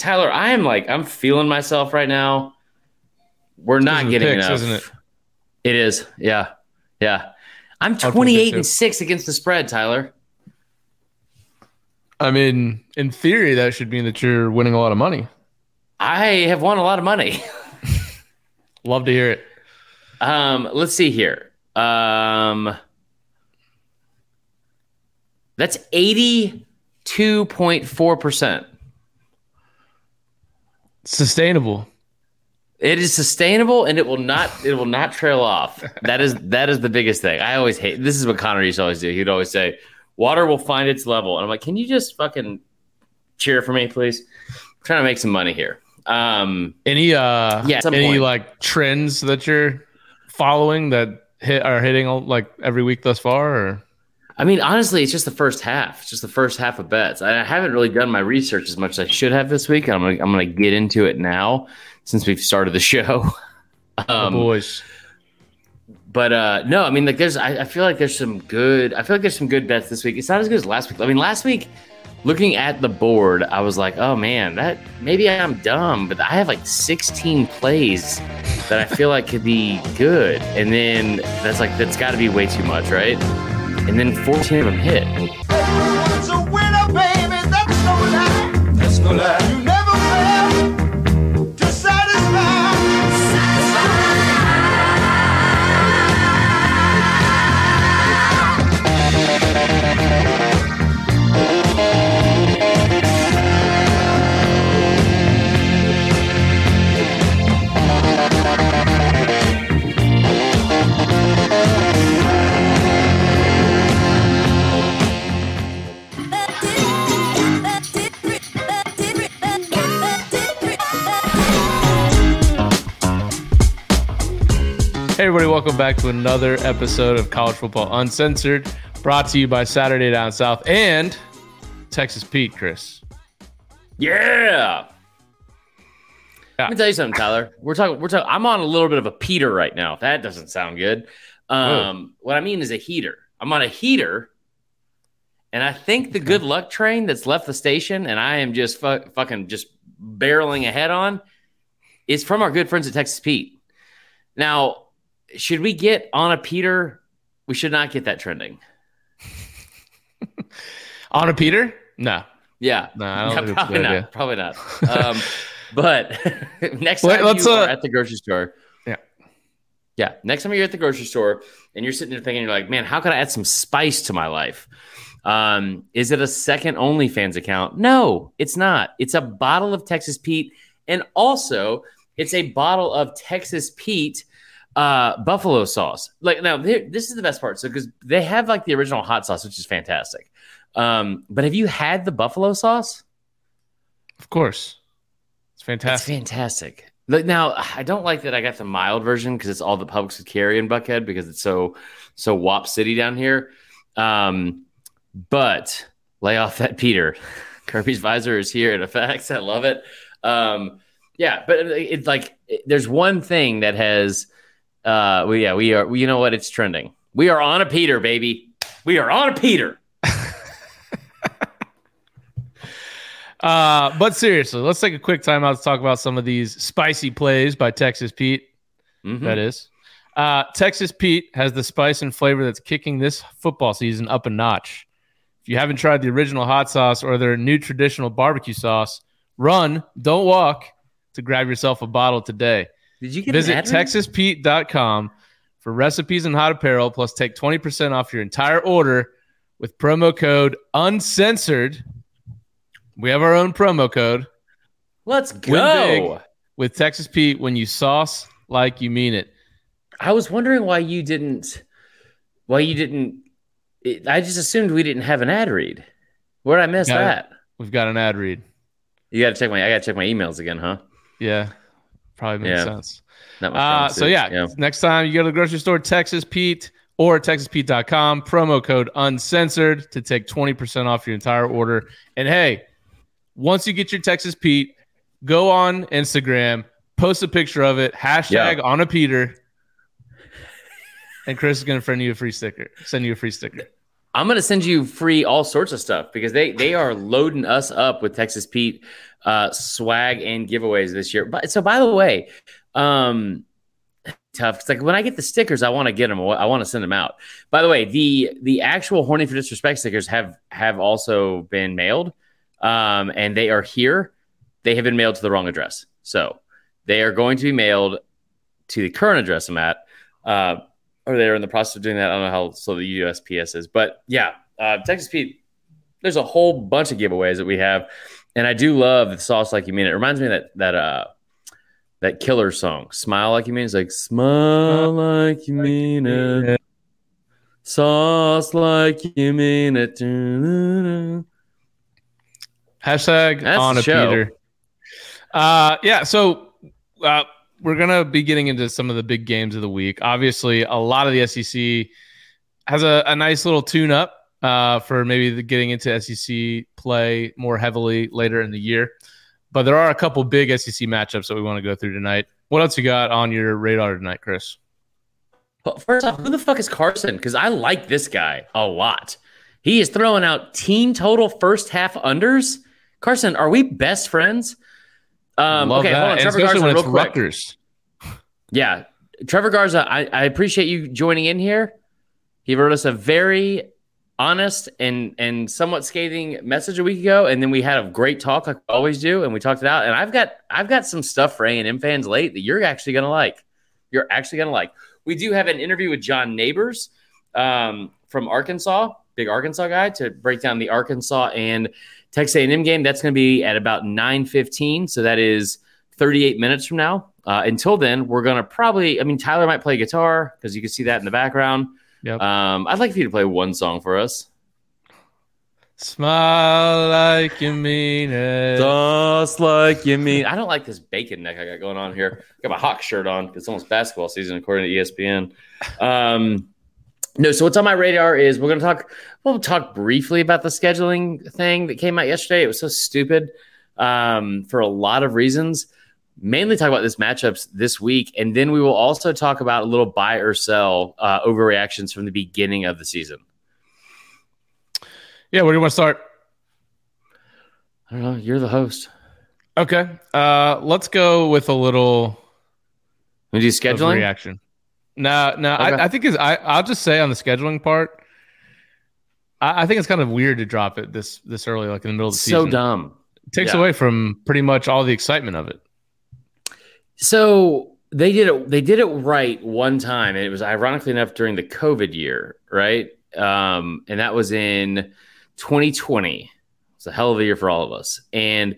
Tyler, I am like I'm feeling myself right now. We're not getting picks, enough. isn't it? It is. Yeah. Yeah. I'm I'll pick it 28 and 6 against the spread, Tyler. I mean, in theory, that should mean that you're winning a lot of money. I have won a lot of money. Love to hear it. Um, let's see here. Um, that's 82.4%. Sustainable. It is sustainable and it will not it will not trail off. That is that is the biggest thing. I always hate this is what Connor used to always do. He'd always say, Water will find its level. And I'm like, Can you just fucking cheer for me, please? I'm trying to make some money here. Um Any uh Yeah, any point. like trends that you're following that hit are hitting like every week thus far or I mean, honestly, it's just the first half. It's just the first half of bets. I I haven't really done my research as much as I should have this week. I'm gonna I'm gonna get into it now since we've started the show. Um, boys? but uh, no, I mean, like there's I, I feel like there's some good. I feel like there's some good bets this week. It's not as good as last week. I mean, last week, looking at the board, I was like, oh man, that maybe I'm dumb, but I have like 16 plays that I feel like could be good, and then that's like that's got to be way too much, right? And then 14 of them hit. Everyone's a winner, baby. That's no lie. That's no lie. Hey everybody, welcome back to another episode of College Football Uncensored, brought to you by Saturday Down South and Texas Pete, Chris. Yeah. Let me tell you something, Tyler. We're talking. We're talking. I'm on a little bit of a Peter right now. If that doesn't sound good. Um, what I mean is a heater. I'm on a heater, and I think the good luck train that's left the station, and I am just fu- fucking just barreling ahead on, is from our good friends at Texas Pete. Now, should we get on a Peter? We should not get that trending. On a Peter? No. Yeah, No, I don't think it's a probably not. idea. Probably not. Um, but next Wait, time let's, you uh, are at the grocery store, Yeah. yeah, next time you're at the grocery store and you're sitting there thinking, you're like, man, how can I add some spice to my life? Um, is it a second OnlyFans account? No, it's not. It's a bottle of Texas Pete, and also it's a bottle of Texas Pete uh, buffalo sauce. Like now, this is the best part. So because they have like the original hot sauce, which is fantastic. Um, but have you had the buffalo sauce? Of course. It's fantastic. It's fantastic. Like, Now, I don't like that I got the mild version because it's all the Publix would carry in Buckhead because it's so so Wop City down here. Um, but lay off that Peter. Kirby's visor is here in effect. I love it. Um, yeah, but it's like it- there's one thing that has. Uh, well, yeah, we are. We, you know what? It's trending. We are on a Peter, baby. We are on a Peter. Uh, but seriously, let's take a quick time out to talk about some of these spicy plays by Texas Pete. Mhm. That is. Uh, Texas Pete has the spice and flavor that's kicking this football season up a notch. If you haven't tried the original hot sauce or their new traditional barbecue sauce, run, don't walk to grab yourself a bottle today. Did you get Visit an ad read? texaspete.com for recipes and hot apparel, plus take 20% off your entire order with promo code uncensored. We have our own promo code Let's go. with Texas Pete when you sauce like you mean it. I was wondering why you didn't. Why you didn't? It, I just assumed we didn't have an ad read. Where did I miss Got it. that? We've got an ad read. You got to check my. I got to check my emails again, huh? Yeah, probably makes Yeah. sense. Uh, so suit. yeah, next time you go to the grocery store, Texas Pete or TexasPete.com, promo code uncensored to take 20% off your entire order. And hey, once you get your Texas Pete, go on Instagram, post a picture of it, hashtag Yeah. on a Peter. And Chris is gonna send you a free sticker. Send you a free sticker. I'm gonna send you free all sorts of stuff because they they are loading us up with Texas Pete uh, swag and giveaways this year. But so by the way, um, tough. It's like when I get the stickers, I want to get them. I want to send them out. By the way, the the actual horny for disrespect stickers have have also been mailed, um, and they are here. They have been mailed to the wrong address, so they are going to be mailed to the current address I'm at. Uh, or they're in the process of doing that. I don't know how slow the USPS is, but yeah, uh, Texas Pete. There's a whole bunch of giveaways that we have, and I do love the sauce like you mean it. reminds me of that that uh that killer song, "Smile Like You Mean." It's like "Smile like you mean it." Sauce like you mean it. Hashtag That's on a show. Peter. Uh, yeah. So uh, we're gonna be getting into some of the big games of the week. Obviously, a lot of the SEC has a, a nice little tune up uh, for maybe the getting into SEC play more heavily later in the year. But there are a couple big SEC matchups that we want to go through tonight. What else you got on your radar tonight, Chris? Well, first off, who the fuck is Carson? Because I like this guy a lot. He is throwing out team total first half unders. Carson, are we best friends? Um, okay, that. hold on. Trevor Garza, real quick. Rutgers. Yeah, Trevor Garza, I, I appreciate you joining in here. He wrote us a very honest and and somewhat scathing message a week ago, and then we had a great talk like we always do, and we talked it out. And I've got I've got some stuff for A and M fans late that you're actually gonna like. You're actually gonna like. We do have an interview with John Nabors um, from Arkansas, big Arkansas guy, to break down the Arkansas and Texas A&M game. That's going to be at about 9:15, so that is 38 minutes from now. Uh, until then, we're going to probably. I mean, Tyler might play guitar because you can see that in the background. Yep. Um, I'd like for you to play one song for us. Smile like you mean it. Just like you mean. I don't like this bacon neck I got going on here. I got my Hawk shirt on. It's almost basketball season, according to ESPN. Um, no, so what's on my radar is we're going to talk. We'll talk briefly about the scheduling thing that came out yesterday. It was so stupid um, for a lot of reasons. Mainly talk about this matchups this week, and then we will also talk about a little buy or sell uh, overreactions from the beginning of the season. Yeah, where do you want to start? I don't know. You're the host. Okay. Uh, let's go with a little We do scheduling. reaction. No, no, Okay. I, I think is I I'll just say on the scheduling part, I, I think it's kind of weird to drop it this this early, like in the middle of the So season. So dumb. It takes Yeah. away from pretty much all the excitement of it. So they did it. They did it right one time, and it was ironically enough during the COVID year, right? Um, and that was in 2020. It's a hell of a year for all of us. And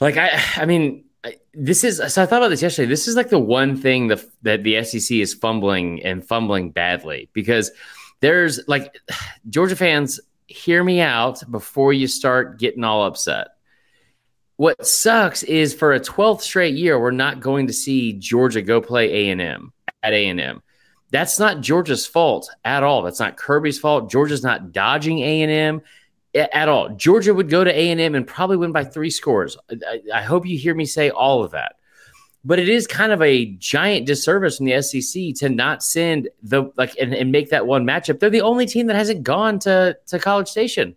like I, I mean, this is. So I thought about this yesterday. This is like the one thing the, that the SEC is fumbling and fumbling badly because there's like Georgia fans. Hear me out before you start getting all upset what sucks is for a 12th straight year we're not going to see georgia go play a&m at a&m that's not georgia's fault at all that's not kirby's fault georgia's not dodging a&m at all georgia would go to a&m and probably win by three scores I, I hope you hear me say all of that but it is kind of a giant disservice from the sec to not send the like and, and make that one matchup they're the only team that hasn't gone to to college station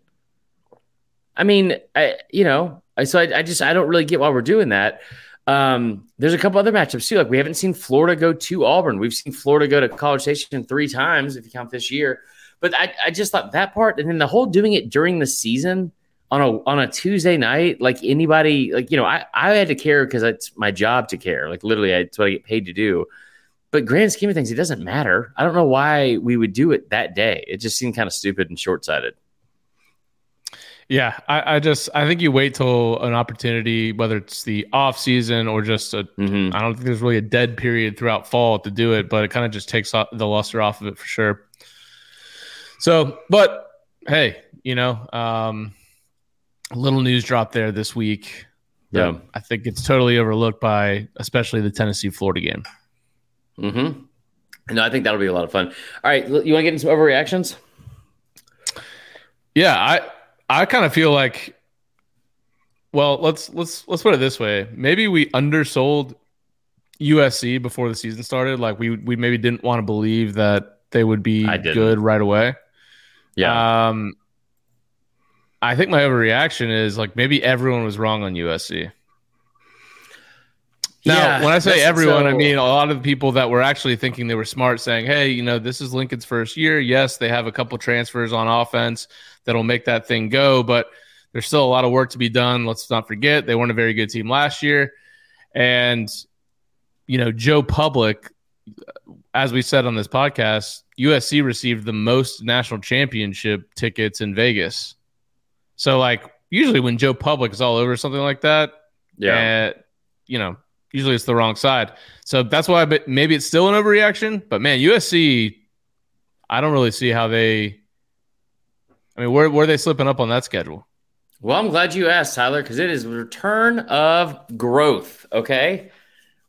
I mean, I, you know, I, so I, I just I don't really get why we're doing that. Um, there's a couple other matchups too. Like we haven't seen Florida go to Auburn. We've seen Florida go to College Station three times if you count this year. But I, I just thought that part, and then the whole doing it during the season on a on a Tuesday night, like anybody, like you know, I I had to care because it's my job to care. Like literally, I, it's what I get paid to do. But grand scheme of things, it doesn't matter. I don't know why we would do it that day. It just seemed kind of stupid and short sighted. Yeah, I, I just I think you wait till an opportunity, whether it's the off season or just a Mm-hmm. I don't think there's really a dead period throughout fall to do it, but it kind of just takes the luster off of it for sure. So, but hey, you know, um, a little news drop there this week. Yeah. I think it's totally overlooked by especially the Tennessee Florida game. Mm-hmm. No, I think that'll be a lot of fun. All right, you want to get into some overreactions? Yeah, I I kind of feel like well, let's let's let's put it this way. Maybe we undersold USC before the season started. Like we we maybe didn't want to believe that they would be good right away. Yeah. Um, I think my overreaction is like maybe everyone was wrong on USC. Now, Yeah, when I say everyone, I mean a lot of the people that were actually thinking they were smart, saying, "Hey, you know, this is Lincoln's first year. Yes, they have a couple transfers on offense that'll make that thing go, but there's still a lot of work to be done. Let's not forget they weren't a very good team last year, and you know, Joe Public, as we said on this podcast, USC received the most national championship tickets in Vegas. So, like, usually when Joe Public is all over something like that, yeah. uh, you know, usually it's the wrong side. So that's why but maybe it's still an overreaction. But man, USC, I don't really see how they. I mean, where where are they slipping up on that schedule? Well, I'm glad you asked, Tyler, because it is return of growth. Okay.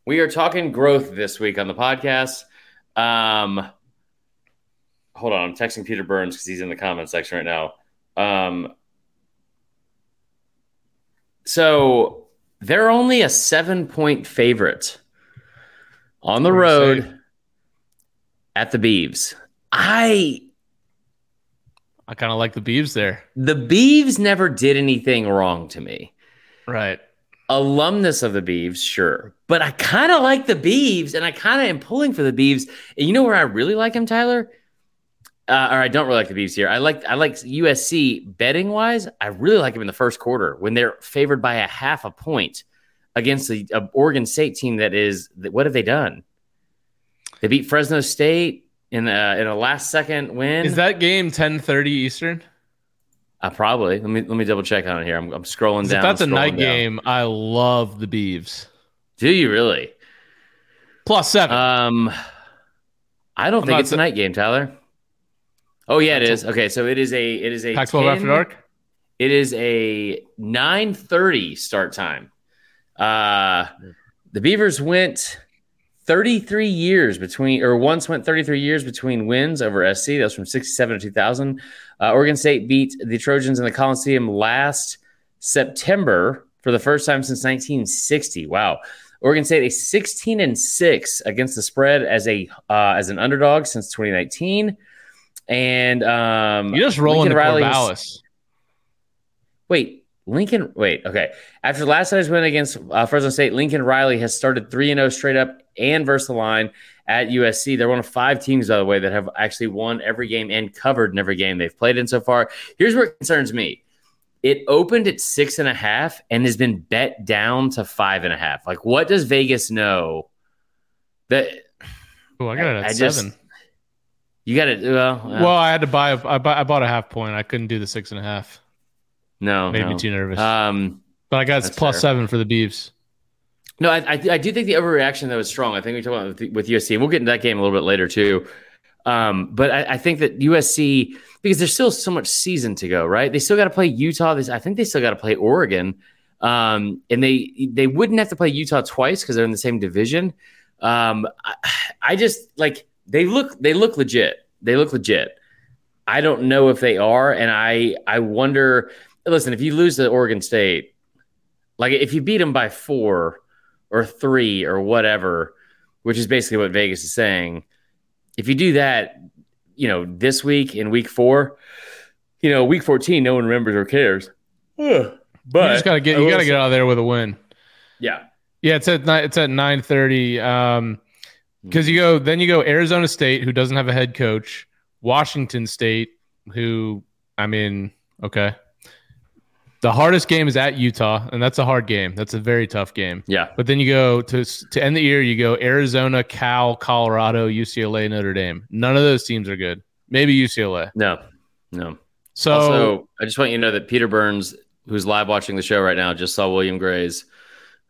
We are talking growth this week on the podcast. Um, hold on. I'm texting Peter Burns because he's in the comment section right now. Um, so they're only a seven point favorite on the road safe. at the Beavs. I I kind of like the Beavs there. the Beavs never did anything wrong to me. Right. Alumnus of the Beavs, sure. But I kind of like the Beavs, and I kind of am pulling for the Beavs. And you know where I really like him, Tyler? Uh, or I don't really like the Beavs here. I like I like USC betting wise. I really like him in the first quarter when they're favored by a half a point against the uh, Oregon State team. That is, what have they done? They beat Fresno State in a, in a last second win. Is that game ten thirty Eastern? Uh, probably? Let me let me double check on it here. I'm, I'm scrolling down. If that's a night down. game, I love the Beavs. do you really? Plus seven. Um, I don't I'm think it's a night game, Tyler. Oh yeah, it is. Okay, so it is a it is a Pac-12 after dark. It is a nine thirty start time. Uh, the Beavers went thirty three years between, or once went thirty three years between wins over SC. That was from sixty seven to two thousand. Uh, Oregon State beat the Trojans in the Coliseum last September for the first time since nineteen sixty. Wow. Oregon State a 16 and 6 against the spread as a uh, as an underdog since 2019. And um You just rolling Lincoln was- Corvallis. Wait, Lincoln. Wait, okay. After last night's win against uh, Fresno State, Lincoln Riley has started three and zero straight up and versus the line at USC. They're one of five teams, by the way, that have actually won every game and covered in every game they've played in so far. Here's where it concerns me. It opened at six and a half and has been bet down to five and a half. Like, what does Vegas know that Oh, I got it at I just- seven. you got it? Well, uh, well, I had to buy. A, I, buy, I bought a half point. I couldn't do the six and a half. no, Made me too nervous. Um, but I got plus fair. seven for the Beavs. No, I, I, I do think the overreaction though is strong. I think we talk about with, with USC, and we'll get into that game a little bit later too. Um, but I, I think that USC because there's still so much season to go, right? They still got to play Utah. I think they still got to play Oregon, um, and they they wouldn't have to play Utah twice because they're in the same division. Um, I, I just like they look they look legit. They look legit. I don't know if they are, and I I wonder. Listen, if you lose to Oregon State, like if you beat them by four or three or whatever, which is basically what Vegas is saying. If you do that, you know, this week in week four, you know, week 14, no one remembers or cares. Ugh. But you just gotta get. You gotta say- get out of there with a win. Yeah. Yeah, it's at ni- it's at nine thirty. Um, because you go then you go Arizona State, who doesn't have a head coach, Washington State, who I mean, okay. The hardest game is at Utah, and that's a hard game. That's a very tough game. Yeah. But then you go to to end the year, you go Arizona, Cal, Colorado, UCLA, Notre Dame. None of those teams are good. Maybe UCLA. No. No. So also, I just want you to know that Peter Burns, who's live watching the show right now, just saw William Gray's.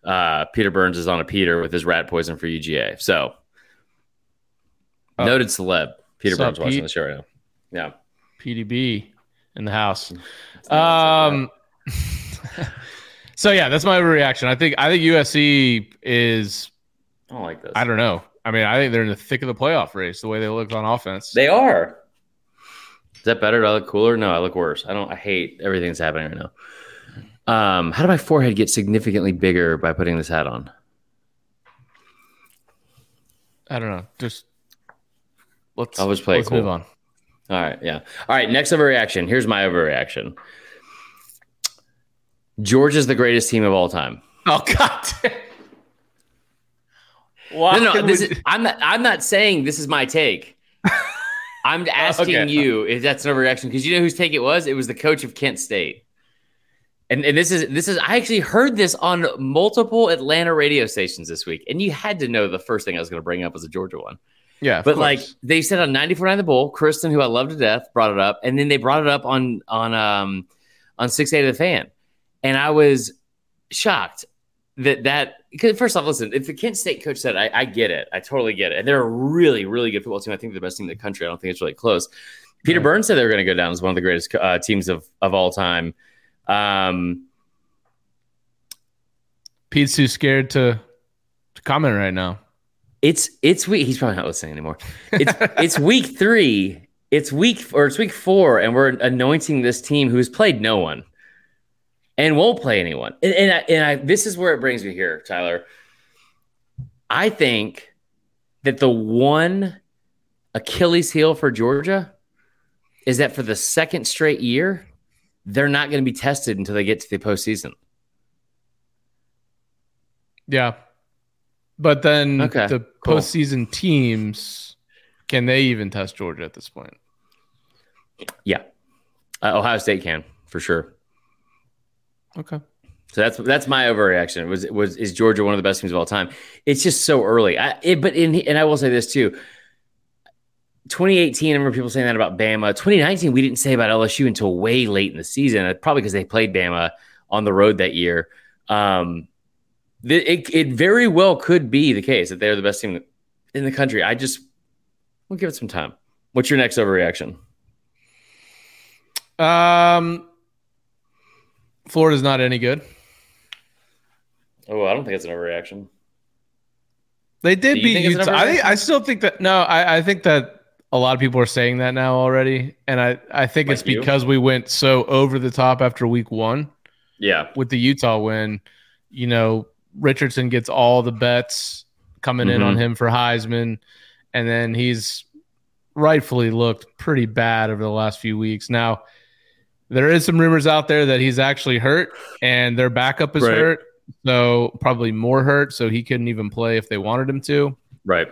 Uh, Peter Burns is on a Peter with his rat poison for UGA. So, Oh. noted celeb. Peter Burns watching the show right now. Yeah. PDB in the house. It's Um. so yeah, that's my reaction. I think I think USC is. I don't like this. I don't know. I mean, I think they're in the thick of the playoff race. The way they look on offense. They are. Is that better? Do I look cooler? No, I look worse. I don't. I hate everything that's happening right now. Um, how did my forehead get significantly bigger by putting this hat on? I don't know. Just let's I'll just play let's move cool. on. All right, yeah. All right, next overreaction. Here's my overreaction. Georgia's the greatest team of all time. Oh God. Why No, no, would- this is, I'm not. I'm not saying this is my take. I'm asking Okay. you if that's an overreaction because you know whose take it was. It was the coach of Kent State. And, and this is this is I actually heard this on multiple Atlanta radio stations this week, and you had to know the first thing I was going to bring up was a Georgia one. yeah, But course. like they said on 94.9 The Bull, Kristen, who I love to death, brought it up, and then they brought it up on on um on six eight of the fan, and I was shocked that that because first off, listen, if the Kent State coach said, I, I get it, I totally get it, and they're a really really good football team. I think they're the best team in the country. I don't think it's really close. Peter. Burns said they were going to go down as one of the greatest uh, teams of of all time. Um, Pete's too scared to, to comment right now. it's it's week. He's probably not listening anymore. It's it's week three. It's week or it's week four, and we're anointing this team who's played no one and won't play anyone. And and, I, and I, this is where it brings me here, Tyler. I think that the one Achilles heel for Georgia is that for the second straight year, they're not going to be tested until they get to the postseason. Yeah. But then Okay, the cool. postseason teams, can they even test Georgia at this point? Yeah, uh, Ohio State can for sure. Okay. So that's that's my overreaction. Was was is Georgia one of the best teams of all time? It's just so early. I, it, but in and I will say this too. 2018, I remember people saying that about Bama. 2019, we didn't say about LSU until way late in the season. uh, Probably because they played Bama on the road that year. Um, it it very well could be the case that they're the best team in the country. I just we'll give it some time. What's your next overreaction? Um, Florida's not any good. Oh, I don't think it's an overreaction. They did beat think it's an Utah. I, think. I still think that no, I, I think that a lot of people are saying that now already, and I I think it's you? because we went so over the top after week one Yeah, with the Utah win. You know, Richardson gets all the bets coming in Mhm. on him for Heisman, and then he's rightfully looked pretty bad over the last few weeks. Now, there is some rumors out there that he's actually hurt, and their backup is Right. hurt, so probably more hurt, so he couldn't even play if they wanted him to. right.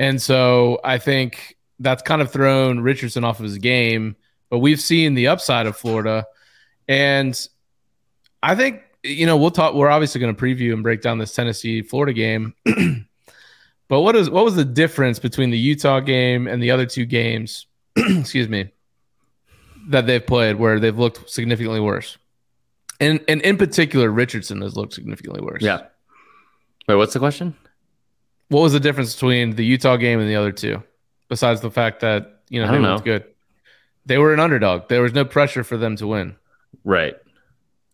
And so I think that's kind of thrown Richardson off of his game. But we've seen the upside of Florida. And I think, you know, we'll talk, we're obviously going to preview and break down this Tennessee Florida game. but what is what was the difference between the Utah game and the other two games, excuse me, that they've played where they've looked significantly worse? And and in particular, Richardson has looked significantly worse. Yeah. Wait, what's the question? What was the difference between the Utah game and the other two, besides the fact that you know they looked good? They were an underdog. There was no pressure for them to win. Right.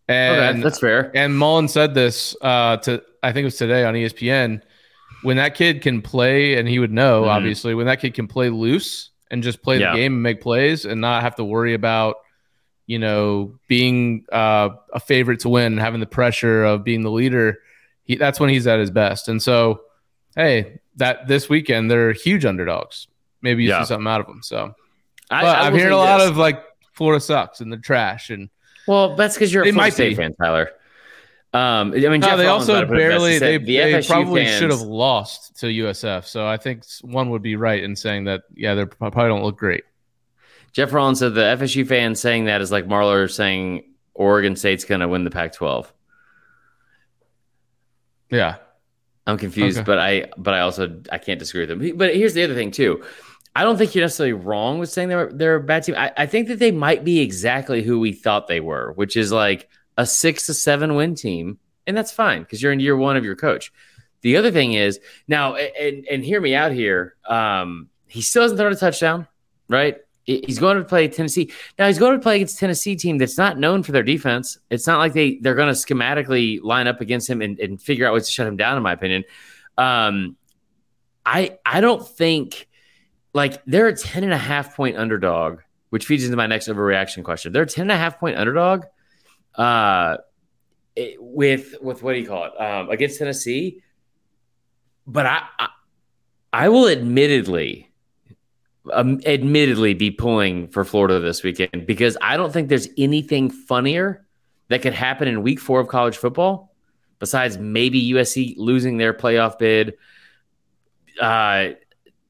And okay, that's fair. and Mullen said this uh, to I think it was today on ESPN. When that kid can play, and he would know Mhm. obviously when that kid can play loose and just play Yeah. the game and make plays and not have to worry about you know being uh, a favorite to win and having the pressure of being the leader. He, that's when he's at his best. And so, hey, that this weekend they're huge underdogs. Maybe you Yeah. see something out of them. So, I, but I I'm hearing a lot this. of like Florida sucks and they're trash and Well, that's because you're a Florida State be. fan, Tyler. Um, I mean, No, Jeff they Rollins also might have put it best. He barely they, the they probably fans- should have lost to USF. So I think one would be right in saying that yeah, they probably don't look great. Jeff Rollins said the FSU fans saying that is like Marler saying Oregon State's going to win the Pac-12. Yeah. I'm confused, Okay. but I but I also I can't disagree with them. But here's the other thing too. I don't think you're necessarily wrong with saying they're they're a bad team. I, I think that they might be exactly who we thought they were, which is like a six to seven win team, and that's fine because you're in year one of your coach. The other thing is now, and and hear me out here. Um, he still hasn't thrown a touchdown, right? He's going to play Tennessee. Now he's going to play against Tennessee team that's not known for their defense. It's not like they they're going to schematically line up against him and, and figure out ways to shut him down. In my opinion, um, I I don't think like they're a 10 and a half point underdog, which feeds into my next overreaction question. They're a 10 and a half point underdog uh, it- with with what do you call it um, against Tennessee. But I, I I will admittedly um, admittedly be pulling for Florida this weekend because I don't think there's anything funnier that could happen in week four of college football besides maybe USC losing their playoff bid, uh,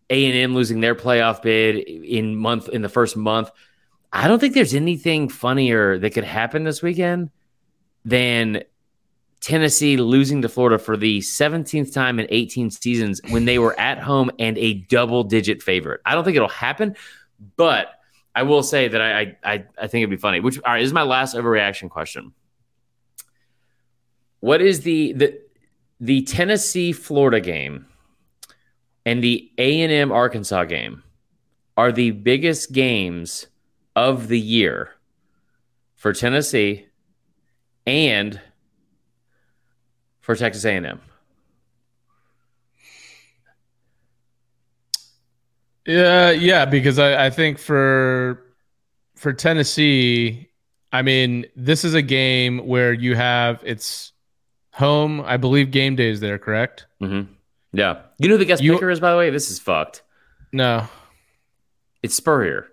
A&M losing their playoff bid in month in the first month. I don't think there's anything funnier that could happen this weekend than Tennessee losing to Florida for the 17th time in 18 seasons when they were at home and a double digit favorite. I don't think it'll happen, but I will say that I I, I think it'd be funny. Which all right, is my last overreaction question. What is the the the Tennessee Florida game and the A&M Arkansas game are the biggest games of the year for Tennessee and for Texas A&M. Yeah, yeah, because I, I think for for Tennessee, I mean, this is a game where you have it's home. I believe game day is there, correct? Mm-hmm. Yeah. You know who the guest You- picker is, by the way? This is fucked. No. It's Spurrier.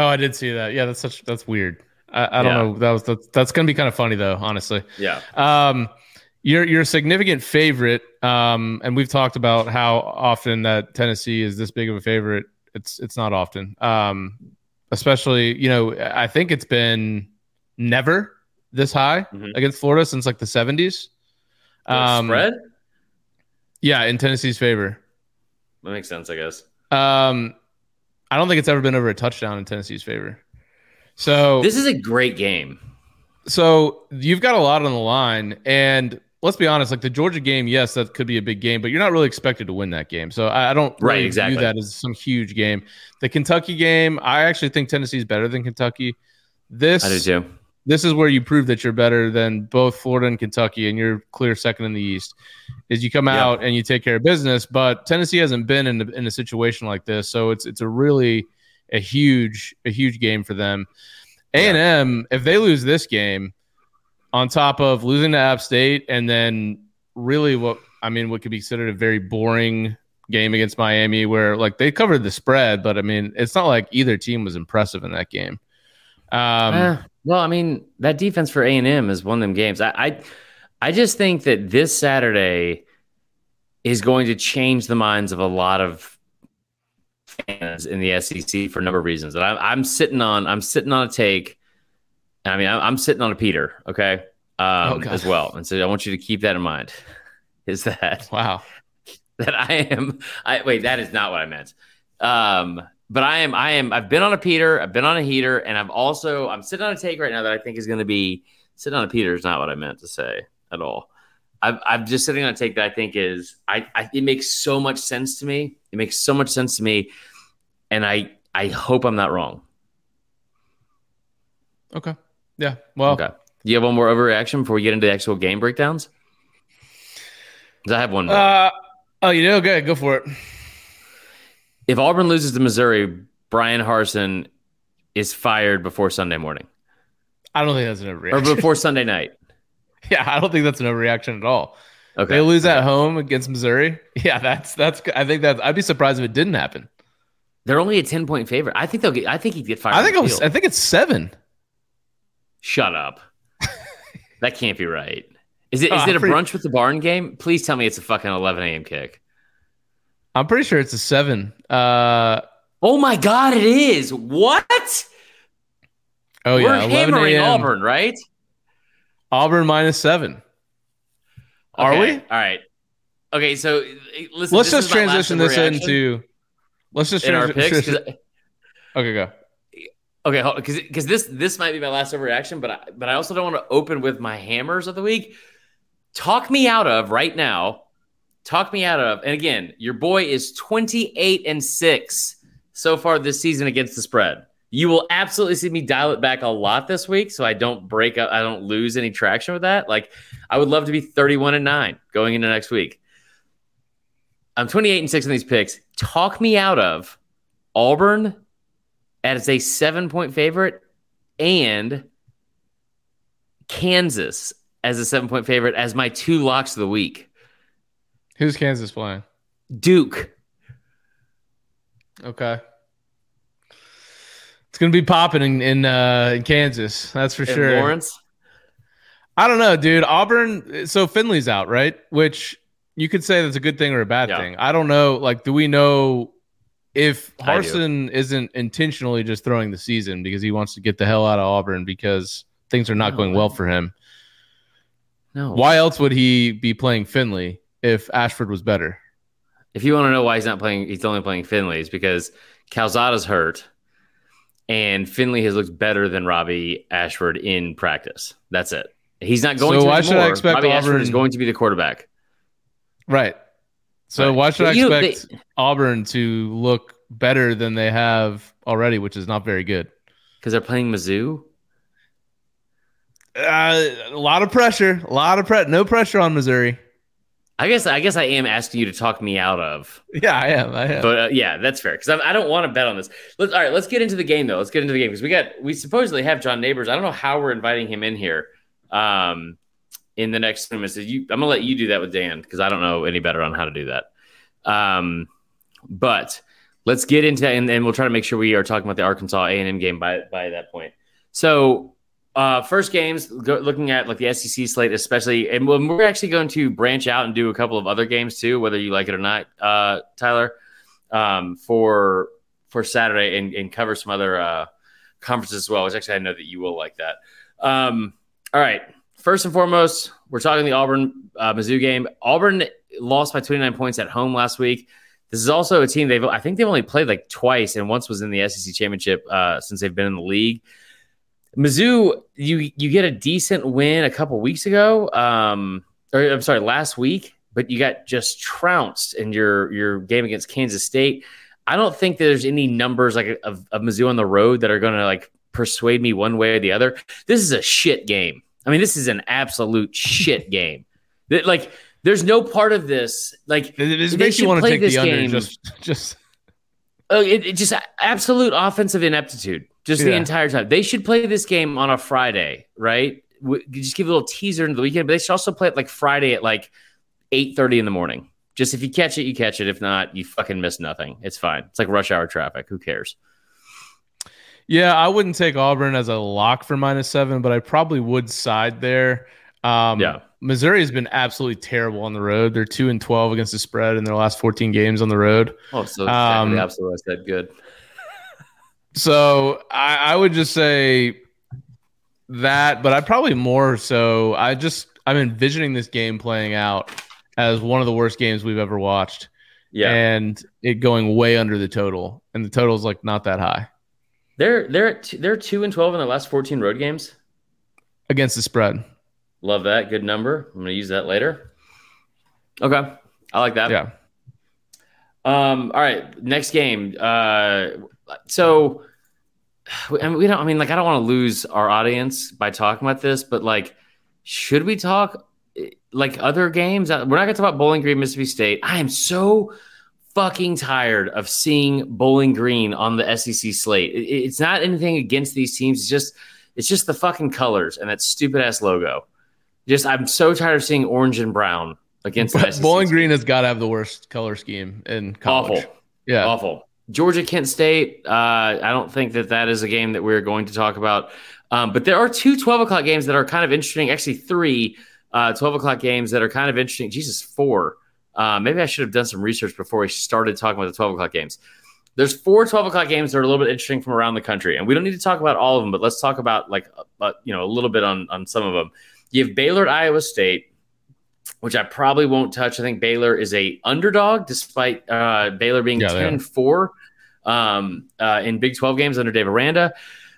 Oh, I did see that. Yeah, that's such that's weird. I, I don't Yeah. know. That was that's, that's gonna be kind of funny though, honestly. Yeah. Um, you're you're a significant favorite, um, and we've talked about how often that Tennessee is this big of a favorite. It's it's not often, um, especially you know I think it's been never this high Mhm. against Florida since like the 70s. The spread? yeah, in Tennessee's favor. That makes sense, I guess. Um, I don't think it's ever been over a touchdown in Tennessee's favor. So This is a great game. So you've got a lot on the line, and let's be honest, like the Georgia game, yes, that could be a big game, but you're not really expected to win that game. So I, I don't Right, really exactly. view that as some huge game. The Kentucky game, I actually think Tennessee's better than Kentucky. This I do too. This is where you prove that you're better than both Florida and Kentucky, and you're clear second in the East. Is you come Yeah. out and you take care of business, but Tennessee hasn't been in a, in a situation like this, so it's it's a really a huge a huge game for them. A and M, if they lose this game, on top of losing to App State, and then really what I mean, what could be considered a very boring game against Miami, where like they covered the spread, but I mean, it's not like either team was impressive in that game. Um, Eh, well, I mean, that defense for A and M is one of them games. I, I, I just think that this Saturday is going to change the minds of a lot of fans in the SEC for a number of reasons. And I'm, I'm sitting on, I'm sitting on a take. I mean, I'm, I'm sitting on a Peter, okay, um, Oh, as well. And so I want you to keep that in mind. Is that wow. that I am. I wait. That is not what I meant. Um, but I am. I am. I've been on a Peter. I've been on a heater, and I've also. I'm sitting on a take right now that I think is going to be sitting on a Peter. Is not what I meant to say at all. I'm, I'm just sitting on a take that I think is. I, I. It makes so much sense to me. It makes so much sense to me, and I. I hope I'm not wrong. Okay. Yeah. Well, Okay. Do you have one more overreaction before we get into the actual game breakdowns? 'Cause I have one more. Uh, oh, you know, good. Go for it. If Auburn loses to Missouri, Bryan Harsin is fired before Sunday morning I don't think that's an overreaction. or before Sunday night. yeah, I don't think that's an overreaction at all. Okay. They lose at home against Missouri. Yeah, that's that's. I think that I'd be surprised if it didn't happen. They're only a 10 point favorite. I think they'll get, I think he'd get fired. I think it was. I think it's seven. Shut up. that can't be right. Is it, is Oh, it a pretty- brunch with the barn game? Please tell me it's a fucking 11 a.m. kick. I'm pretty sure it's a seven. Uh, Oh my God, it is. What? oh We're yeah, 11 hammering a.m. Auburn, right? Auburn minus seven. Are Okay, we? All right. Okay, so uh, listen. Let's just is my last transition this into. Let's just in our transi- picks. 'cause- Okay, go. Okay, because because this this might be my last overreaction, but I, but I also don't want to open with my hammers of the week. Talk me out of right now. Talk me out of, and again, your boy is twenty eight and six so far this season against the spread. You will absolutely see me dial it back a lot this week, so I don't break up, I don't lose any traction with that. Like I would love to be thirty one and nine going into next week. I'm twenty eight and six in these picks. Talk me out of Auburn as a seven point favorite and Kansas as a seven point favorite as my two locks of the week. Who's Kansas playing? Duke. Okay. It's gonna be popping in in, uh, in Kansas. That's for In sure. Lawrence. I don't know, dude. Auburn. So Finley's out, right? Which you could say that's a good thing or a bad Yeah. thing. I don't know. Like, do we know if. Harsin isn't intentionally just throwing the season because he wants to get the hell out of Auburn because things are not No, going well for him? No. Why else would he be playing Finley if Ashford was better? If you want to know why he's not playing, he's only playing Finley is because Calzada's hurt, and Finley has looked better than Robby Ashford in practice. That's it. He's not going So to. why should I expect Robby Ashford is going to be the quarterback? Right. So Right. why should I You know, expect Auburn to look better than they have already, which is not very good? Because they're playing Mizzou. Uh, a lot of pressure, a lot of pre- no pressure on Missouri. I guess. I guess I am asking you to talk me out of. Yeah, I am. I am. But uh, yeah, that's fair because I, I don't want to bet on this. Let's all right. Let's get into the game though. Let's get into the game because we got we supposedly have John Nabors. I don't know how we're inviting him in here. Um, in the next you, I'm gonna let you do that with Dan because I don't know any better on how to do that. Um, but let's get into and, and we'll try to make sure we are talking about the Arkansas A and M game by by that point. So uh, first games, go, looking at like the SEC slate, especially, and we're actually going to branch out and do a couple of other games too, whether you like it or not, uh, Tyler, um, for for Saturday and, and cover some other uh, conferences as well. Which actually I know that you will like that. Um, all right, first and foremost, we're talking the Auburn uh, Mizzou game. Auburn lost by 29 points at home last week. This is also a team they've I think they've only played like twice, and once was in the SEC championship uh, since they've been in the league. Mizzou, you you get a decent win a couple weeks ago, um, or I'm sorry, last week, but you got just trounced in your your game against Kansas State. I don't think there's any numbers like of, of Mizzou on the road that are going to like persuade me one way or the other. This is a shit game. I mean, this is an absolute shit game. That like, there's no part of this like this makes you want to play take this the under. game. Just, just Oh, it, it just absolute offensive ineptitude, just the entire time. They should play this game on a Friday, right? W- Just give a little teaser into the weekend, but they should also play it like Friday at like eight thirty in the morning. Just if you catch it, you catch it. If not, you fucking miss nothing. It's fine. It's like rush hour traffic. Who cares? yeah. I wouldn't take Auburn as a lock for minus seven, but I probably would side there. Um, Yeah. Missouri has been absolutely terrible on the road. They're two and twelve against the spread in their last fourteen games on the road. Oh, so Um, absolutely. I said good. So I, I would just say that, but I probably more so. I just I'm envisioning this game playing out as one of the worst games we've ever watched, Yeah, and it going way under the total, and the total's like not that high they're they're at two, they're two and twelve in their last fourteen road games. against the spread. Love that. Good number. I'm going to use that later. Okay, I like that. Yeah, Um, all right, next game. Uh, so, I mean, we don't. I mean, like, I don't want to lose our audience by talking about this, but like, should we talk like other games? We're not going to talk about Bowling Green, Mississippi State. I am so fucking tired of seeing Bowling Green on the SEC slate. It's not anything against these teams. It's just, it's just the fucking colors and that stupid ass logo. Just, I'm so tired of seeing orange and brown against the SEC Bowling. Green has got to have the worst color scheme in college. Awful. Yeah, Awful. Georgia Kent State. Uh, I don't think that that is a game that we're going to talk about. Um, but there are two 12 o'clock games that are kind of interesting. Actually, three uh, 12 o'clock games that are kind of interesting. Jesus, four. Uh, maybe I should have done some research before we started talking about the 12 o'clock games. There's four 12 o'clock games that are a little bit interesting from around the country, and we don't need to talk about all of them, but let's talk about like uh, you know a little bit on on some of them. You have Baylor at Iowa State, which I probably won't touch. I think Baylor is a underdog, despite uh, Baylor being Yeah, they 10 4 um, uh, in Big 12 games under Dave Aranda.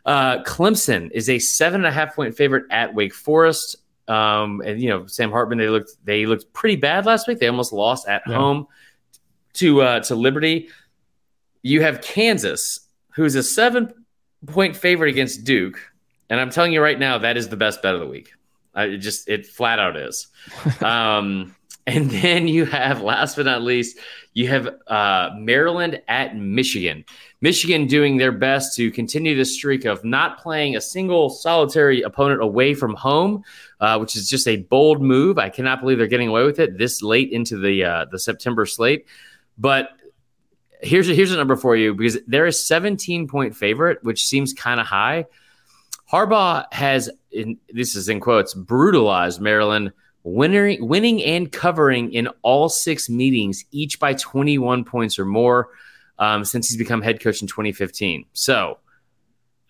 Uh, Clemson is a seven and a half point favorite at Wake Forest. Um, and you know, Sam Hartman, they looked they looked pretty bad last week. They almost lost at Yeah. home to uh, to Liberty. You have Kansas, who's a seven point favorite against Duke, and I'm telling you right now, that is the best bet of the week. I it just it flat out is. um, and then you have, last but not least, you have uh, Maryland at Michigan. Michigan doing their best to continue the streak of not playing a single solitary opponent away from home, uh, which is just a bold move. I cannot believe they're getting away with it this late into the uh, the September slate. But here's a, here's a number for you because they're a 17 point favorite, which seems kind of high. Harbaugh has, in, this is in quotes, brutalized Maryland, winning, winning and covering in all six meetings, each by 21 points or more, um, since he's become head coach in 2015. So,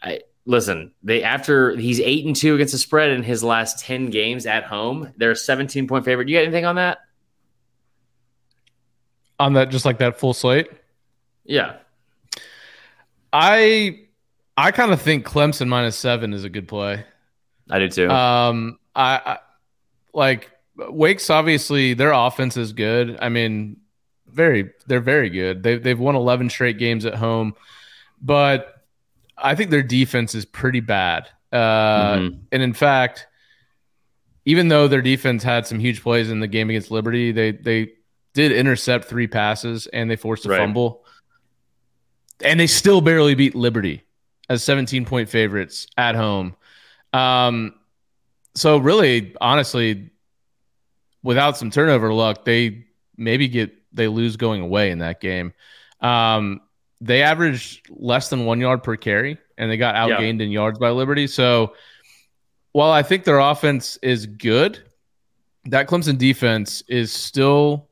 I listen. They after he's eight and two against the spread in his last 10 games at home. They're a 17 point favorite. Do you got anything on that? On that, just like that full slate. Yeah. I I kind of think Clemson minus seven is a good play. I do too. Um, I, I like Wake's obviously their offense is good. I mean, very they're very good. They they've won eleven straight games at home, but I think their defense is pretty bad. Uh, Mhm. and in fact, even though their defense had some huge plays in the game against Liberty, they they did intercept three passes and they forced a Right. fumble, and they still barely beat Liberty as 17 point favorites at home. Um, so really, honestly, without some turnover luck, they maybe get they lose going away in that game. Um, they averaged less than one yard per carry, and they got Yeah. outgained in yards by Liberty. So while I think their offense is good, that Clemson defense is still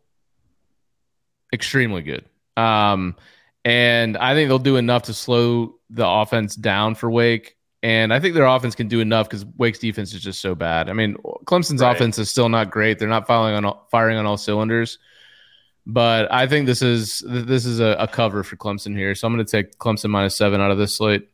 extremely good. Um, and I think they'll do enough to slow the offense down for Wake. And I think their offense can do enough because Wake's defense is just so bad. I mean, Clemson's Right. offense is still not great. They're not firing on all, firing on all cylinders. But I think this is this is a, a cover for Clemson here. So I'm going to take Clemson minus seven out of this slate.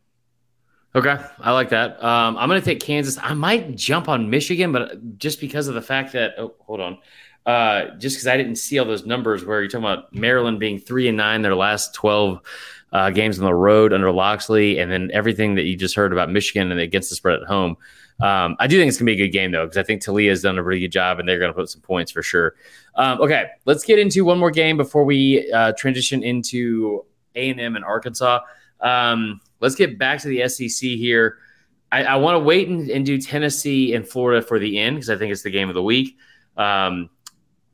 Okay, I like that. Um, I'm going to take Kansas. I might jump on Michigan, but just because of the fact that oh, hold on, uh, just because I didn't see all those numbers where you're talking about Maryland being three and nine their last twelve uh, games on the road under Locksley, and then everything that you just heard about Michigan and against the spread at home. Um, I do think it's going to be a good game though, because I think Taulia has done a pretty good job, and they're going to put some points for sure. Um, okay, let's get into one more game before we uh, transition into A and M and Arkansas. Um, let's get back to the SEC here. I, I want to wait and, and do Tennessee and Florida for the end because I think it's the game of the week. Um,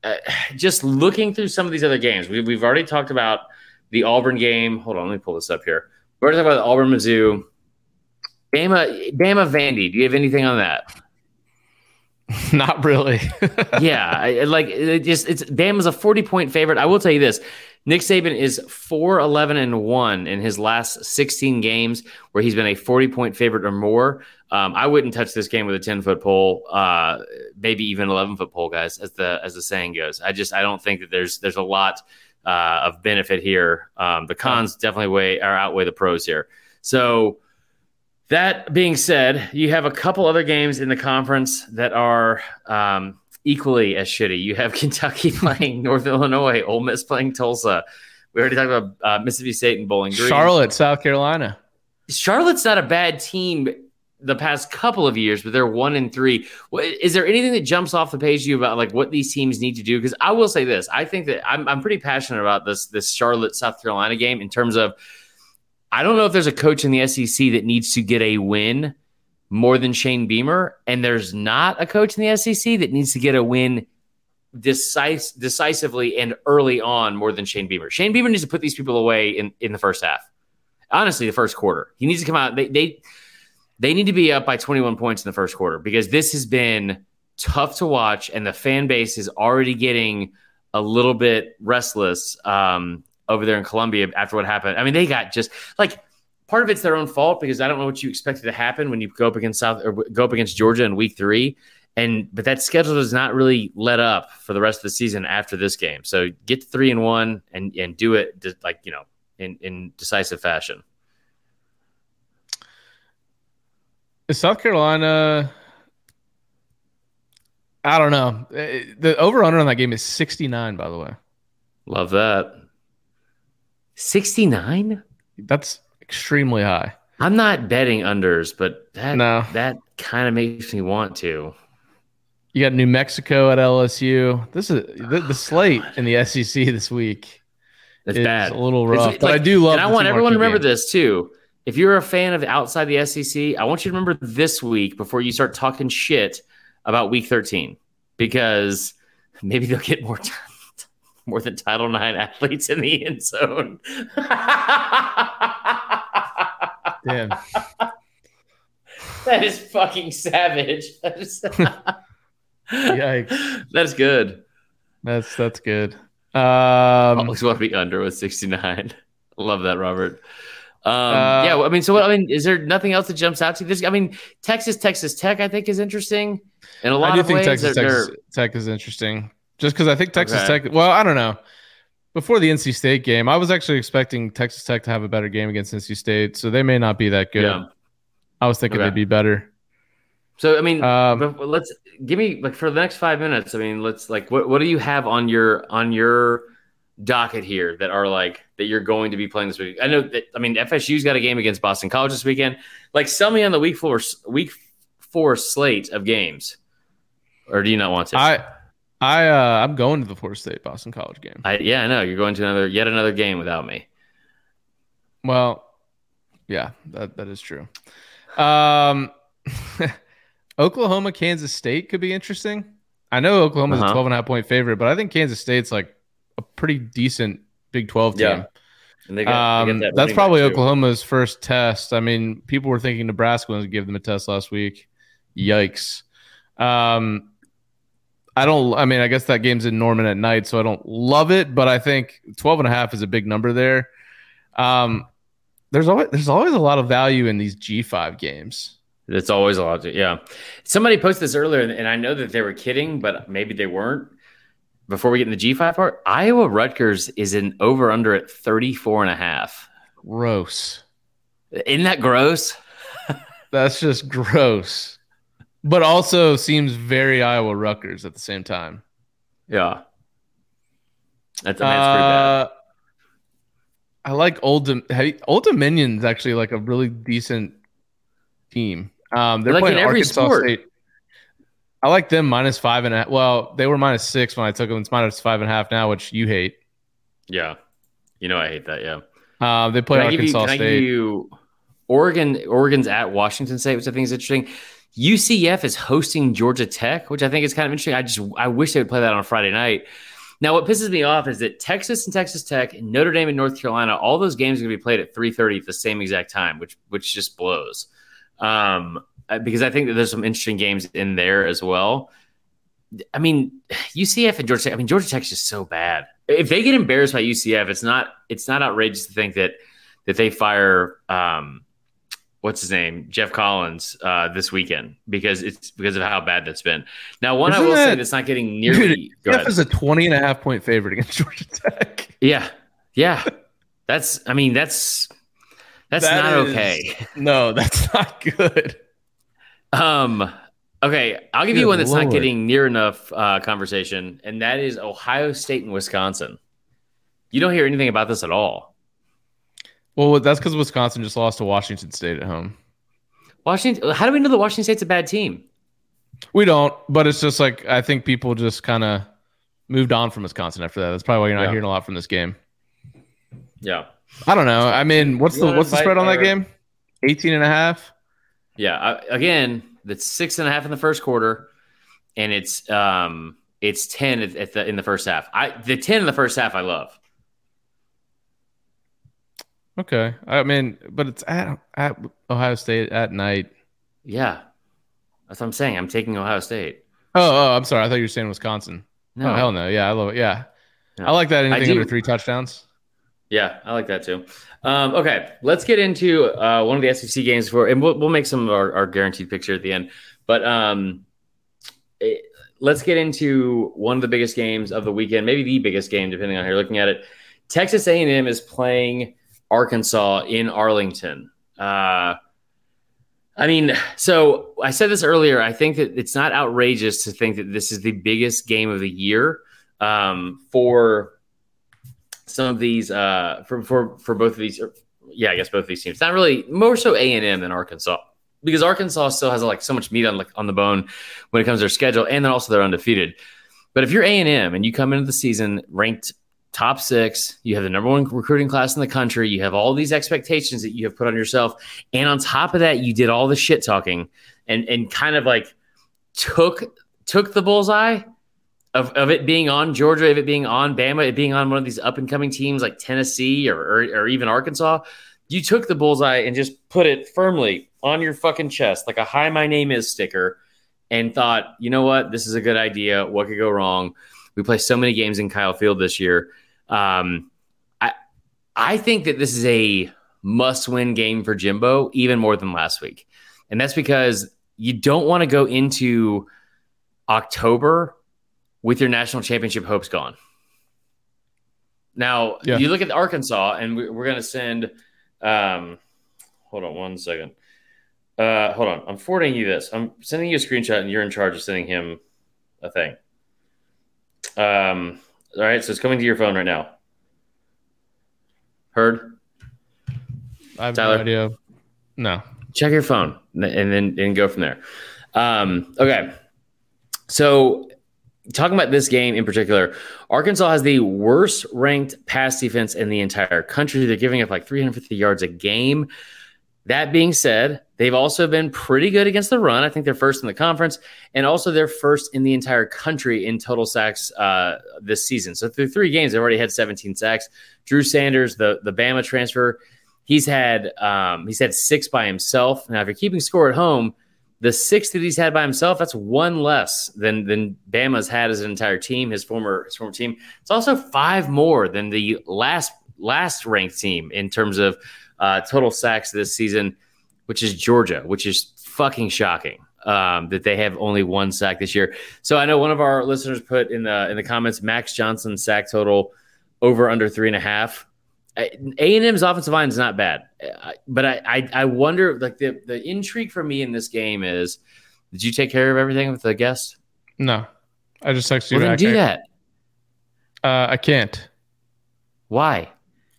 uh, just looking through some of these other games, we, we've already talked about the Auburn game. Hold on, let me pull this up here. We're talking about the Auburn Mizzou. Bama, Bama Vandy. Do you have anything on that? not really. yeah, I, like it just it's Bama's a 40 point favorite. I will tell you this. Nick Saban is 4 11 and 1 in his last 16 games where he's been a 40 point favorite or more. Um, I wouldn't touch this game with a 10 foot pole, uh, maybe even 11 foot pole, guys, as the as the saying goes. I just I don't think that there's there's a lot uh, of benefit here. Um, the cons definitely weigh or outweigh the pros here. So that being said, you have a couple other games in the conference that are um, equally as shitty. You have Kentucky playing North Illinois, Ole Miss playing Tulsa. We already talked about uh, Mississippi State and Bowling Green. Charlotte, South Carolina. Charlotte's not a bad team the past couple of years, but they're one and three. Is there anything that jumps off the page to you about like what these teams need to do? Because I will say this: I think that I'm, I'm pretty passionate about this this Charlotte South Carolina game in terms of I don't know if there's a coach in the SEC that needs to get a win more than Shane Beamer, and there's not a coach in the SEC that needs to get a win decis- decisively and early on more than Shane Beamer. Shane Beamer needs to put these people away in, in the first half. Honestly, the first quarter. He needs to come out. They, they they need to be up by 21 points in the first quarter because this has been tough to watch, and the fan base is already getting a little bit restless um, over there in Columbia after what happened. I mean, they got just like part of it's their own fault because I don't know what you expected to happen when you go up against South or go up against Georgia in week three. And but that schedule does not really let up for the rest of the season after this game. So get three and one and and do it like you know in in decisive fashion. Is South Carolina? I don't know. Eh, The over under on that game is 69, by the way. Love that. Sixty nine. That's extremely high. I'm not betting unders, but that No. that kind of makes me want to. You got New Mexico at LSU. This is the, the slate in the SEC this week It's bad. a little rough. it's but like- I do love. and I want everyone to remember games. this too. If you're a fan of outside the SEC, I want you to remember this week before you start talking shit about Week 13, because maybe they'll get more time, more than Title IX athletes in the end zone. Damn. that is fucking savage. That is, Yikes. That's good. That's that's good. Um, always want to be under with 69. Love that, Robert. Um, Uh, yeah, I mean, so what, I mean, is there nothing else that jumps out to you? This, I mean, Texas, Texas Tech, I think is interesting in a lot I do of think ways. Texas They're- Tech, they're- Tech is interesting, just because I think Texas Okay. Tech. Well, I don't know. Before the NC State game, I was actually expecting Texas Tech to have a better game against NC State, so they may not be that good. Yeah. I was thinking Okay. they'd be better. So I mean, Um, let's give me like for the next five minutes. I mean, let's like what what do you have on your on your docket here that are like that you're going to be playing this week? I know that I mean FSU's got a game against Boston College this weekend. Like, sell me on the week four week four slate of games, or do you not want to? I, I, uh, I'm going to the Florida State Boston College game. I yeah, I know you're going to another yet another game without me. Well, yeah, that that is true. Um, Oklahoma, Kansas State could be interesting. I know Oklahoma's a Uh-huh. 12 and a half point favorite, but I think Kansas State's like a pretty decent Big 12 team. Yeah. And they got, Um, that that's probably. Oklahoma's first test. I mean, people were thinking Nebraska was going to give them a test last week. Yikes. Um, I don't, I mean, I guess that game's in Norman at night, so I don't love it, but I think 12 and a half is a big number there. Um, there's always, there's always a lot of value in these G5 games. It's always a lot. To, yeah. Somebody posted this earlier, and I know that they were kidding, but maybe they weren't. Before we get in the G5 part, Iowa Rutgers is an over under at 34 and a half. Gross. Isn't that gross? That's just gross. But also seems very Iowa Rutgers at the same time. Yeah. That's, I mean, that's pretty bad. Uh, I like Old Dom- Old Dominion's actually like a really decent team. Um, they're Like playing in every Arkansas sport. State. I like them minus five and a half. Well, they were minus six when I took them. It's minus five and a half now, which you hate. Yeah. You know, I hate that. Yeah. Uh, they play Can you, Arkansas give State. you Oregon? Oregon's at Washington State, which I think is interesting. UCF is hosting Georgia Tech, which I think is kind of interesting. I just I wish they would play that on a Friday night. Now, what pisses me off is that Texas and Texas Tech, and Notre Dame and North Carolina, all those games are going to be played at three thirty at the same exact time, which which just blows. Um, because I think that there's some interesting games in there as well. I mean, UCF and Georgia Tech. I mean, Georgia Tech's just so bad. If they get embarrassed by UCF, it's not it's not outrageous to think that that they fire um, what's his name Geoff Collins uh, this weekend because it's because of how bad that's been. Now, one I Isn't will say that- that's not getting nearly ahead. is a 20 and a half point favorite against Georgia Tech. yeah, yeah. That's I mean that's that's That not is- okay. No, that's not good. Um. Okay, I'll give you one that's Lord. not getting near enough uh, conversation, and that is Ohio State and Wisconsin. You don't hear anything about this at all. Well, that's because Wisconsin just lost to Washington State at home. Washington. How do we know that Washington State's a bad team? We don't, but it's just like I think people just kind of moved on from Wisconsin after that. That's probably why you're not Yeah. hearing a lot from this game. Yeah, I don't know. I mean, what's You the what's the spread on that game? 18 and a half. Yeah. I, again, that's six and a half in the first quarter, and it's um it's ten at, at the in the first half. I the ten in the first half I love. Okay. I mean, but it's at at Ohio State at night. Yeah, that's what I'm saying. I'm taking Ohio State. Oh, oh, I'm sorry. I thought you were saying Wisconsin. No, Oh, hell no. Yeah, I love it. Yeah. Yeah. I like that anything under three touchdowns. Yeah, I like that too. Um, okay, let's get into uh, one of the SEC games for, and we'll, we'll make some of our, our guaranteed picture at the end. But um, eh, let's get into one of the biggest games of the weekend, maybe the biggest game, depending on how you're looking at it. Texas A&M is playing Arkansas in Arlington. Uh, I mean, so I said this earlier. I think that it's not outrageous to think that this is the biggest game of the year um, for some of these uh for for for both of these or, yeah i guess both of these teams. Not really more so a&m than arkansas. Because arkansas still has like so much meat on like on the bone when it comes to their schedule and then also they're undefeated. But if you're a&m and you come into the season ranked top six you have the number one recruiting class in the country you have all these expectations that you have put on yourself and on top of that you did all the shit talking and and kind of like took took the bullseye of, of it being on Georgia, of it being on Bama, it being on one of these up and coming teams like Tennessee or, or, or even Arkansas, you took the bullseye and just put it firmly on your fucking chest like a "Hi, my name is" sticker, and thought, you know what, this is a good idea. What could go wrong? We play so many games in Kyle Field this year. Um, I I think that this is a must-win game for Jimbo, even more than last week, and that's because you don't want to go into October with your national championship hopes gone. Now Yeah. you look at Arkansas, and we- we're going to send. Um, hold on one second. Uh, hold on. I'm forwarding you this. I'm sending you a screenshot, and you're in charge of sending him a thing. Um, all right, so it's coming to your phone right now. Heard? I have Tyler? no idea. No. check your phone and then and go from there. Um, okay. So talking about this game in particular, Arkansas has the worst ranked pass defense in the entire country. They're giving up like 350 yards a game. That being said, they've also been pretty good against the run. I think they're first in the conference, and also they're first in the entire country in total sacks uh, this season. So through three games, they've already had 17 sacks. Drew Sanders, the the Bama transfer, he's had um, he's had six by himself. Now, if you're keeping score at home, the six that he's had by himself, that's one less than than Bama's had as an entire team. His former his former team. It's also five more than the last last ranked team in terms of uh, total sacks this season, which is Georgia, which is fucking shocking. Um, that they have only one sack this year. So I know one of our listeners put in the in the comments Max Johnson sack total over under three and a half. A and M's offensive line is not bad, Uh, but I, I I wonder like the the intrigue for me in this game is did you take care of everything with the guest? No. I just texted you Well, then back. do that. Uh, I can't. Why?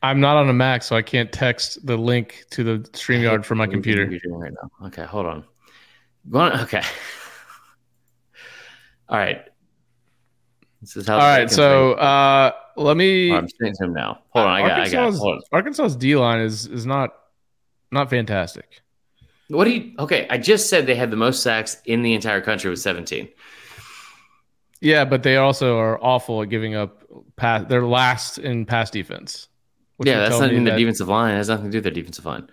I'm not on a Mac, so I can't text the link to the StreamYard from my What are you computer. right now? Okay, hold on. Okay. All right. This is how. all right, so uh, let me. Oh, I'm to him now. Hold on, I got, I got. Arkansas's, Hold on. Arkansas's D line is is not not fantastic. What do you? Okay, I just said they had the most sacks in the entire country with 17. Yeah, but they also are awful at giving up pass. They're last in pass defense. yeah, that's not me even their defensive line. It has nothing to do with their defensive line.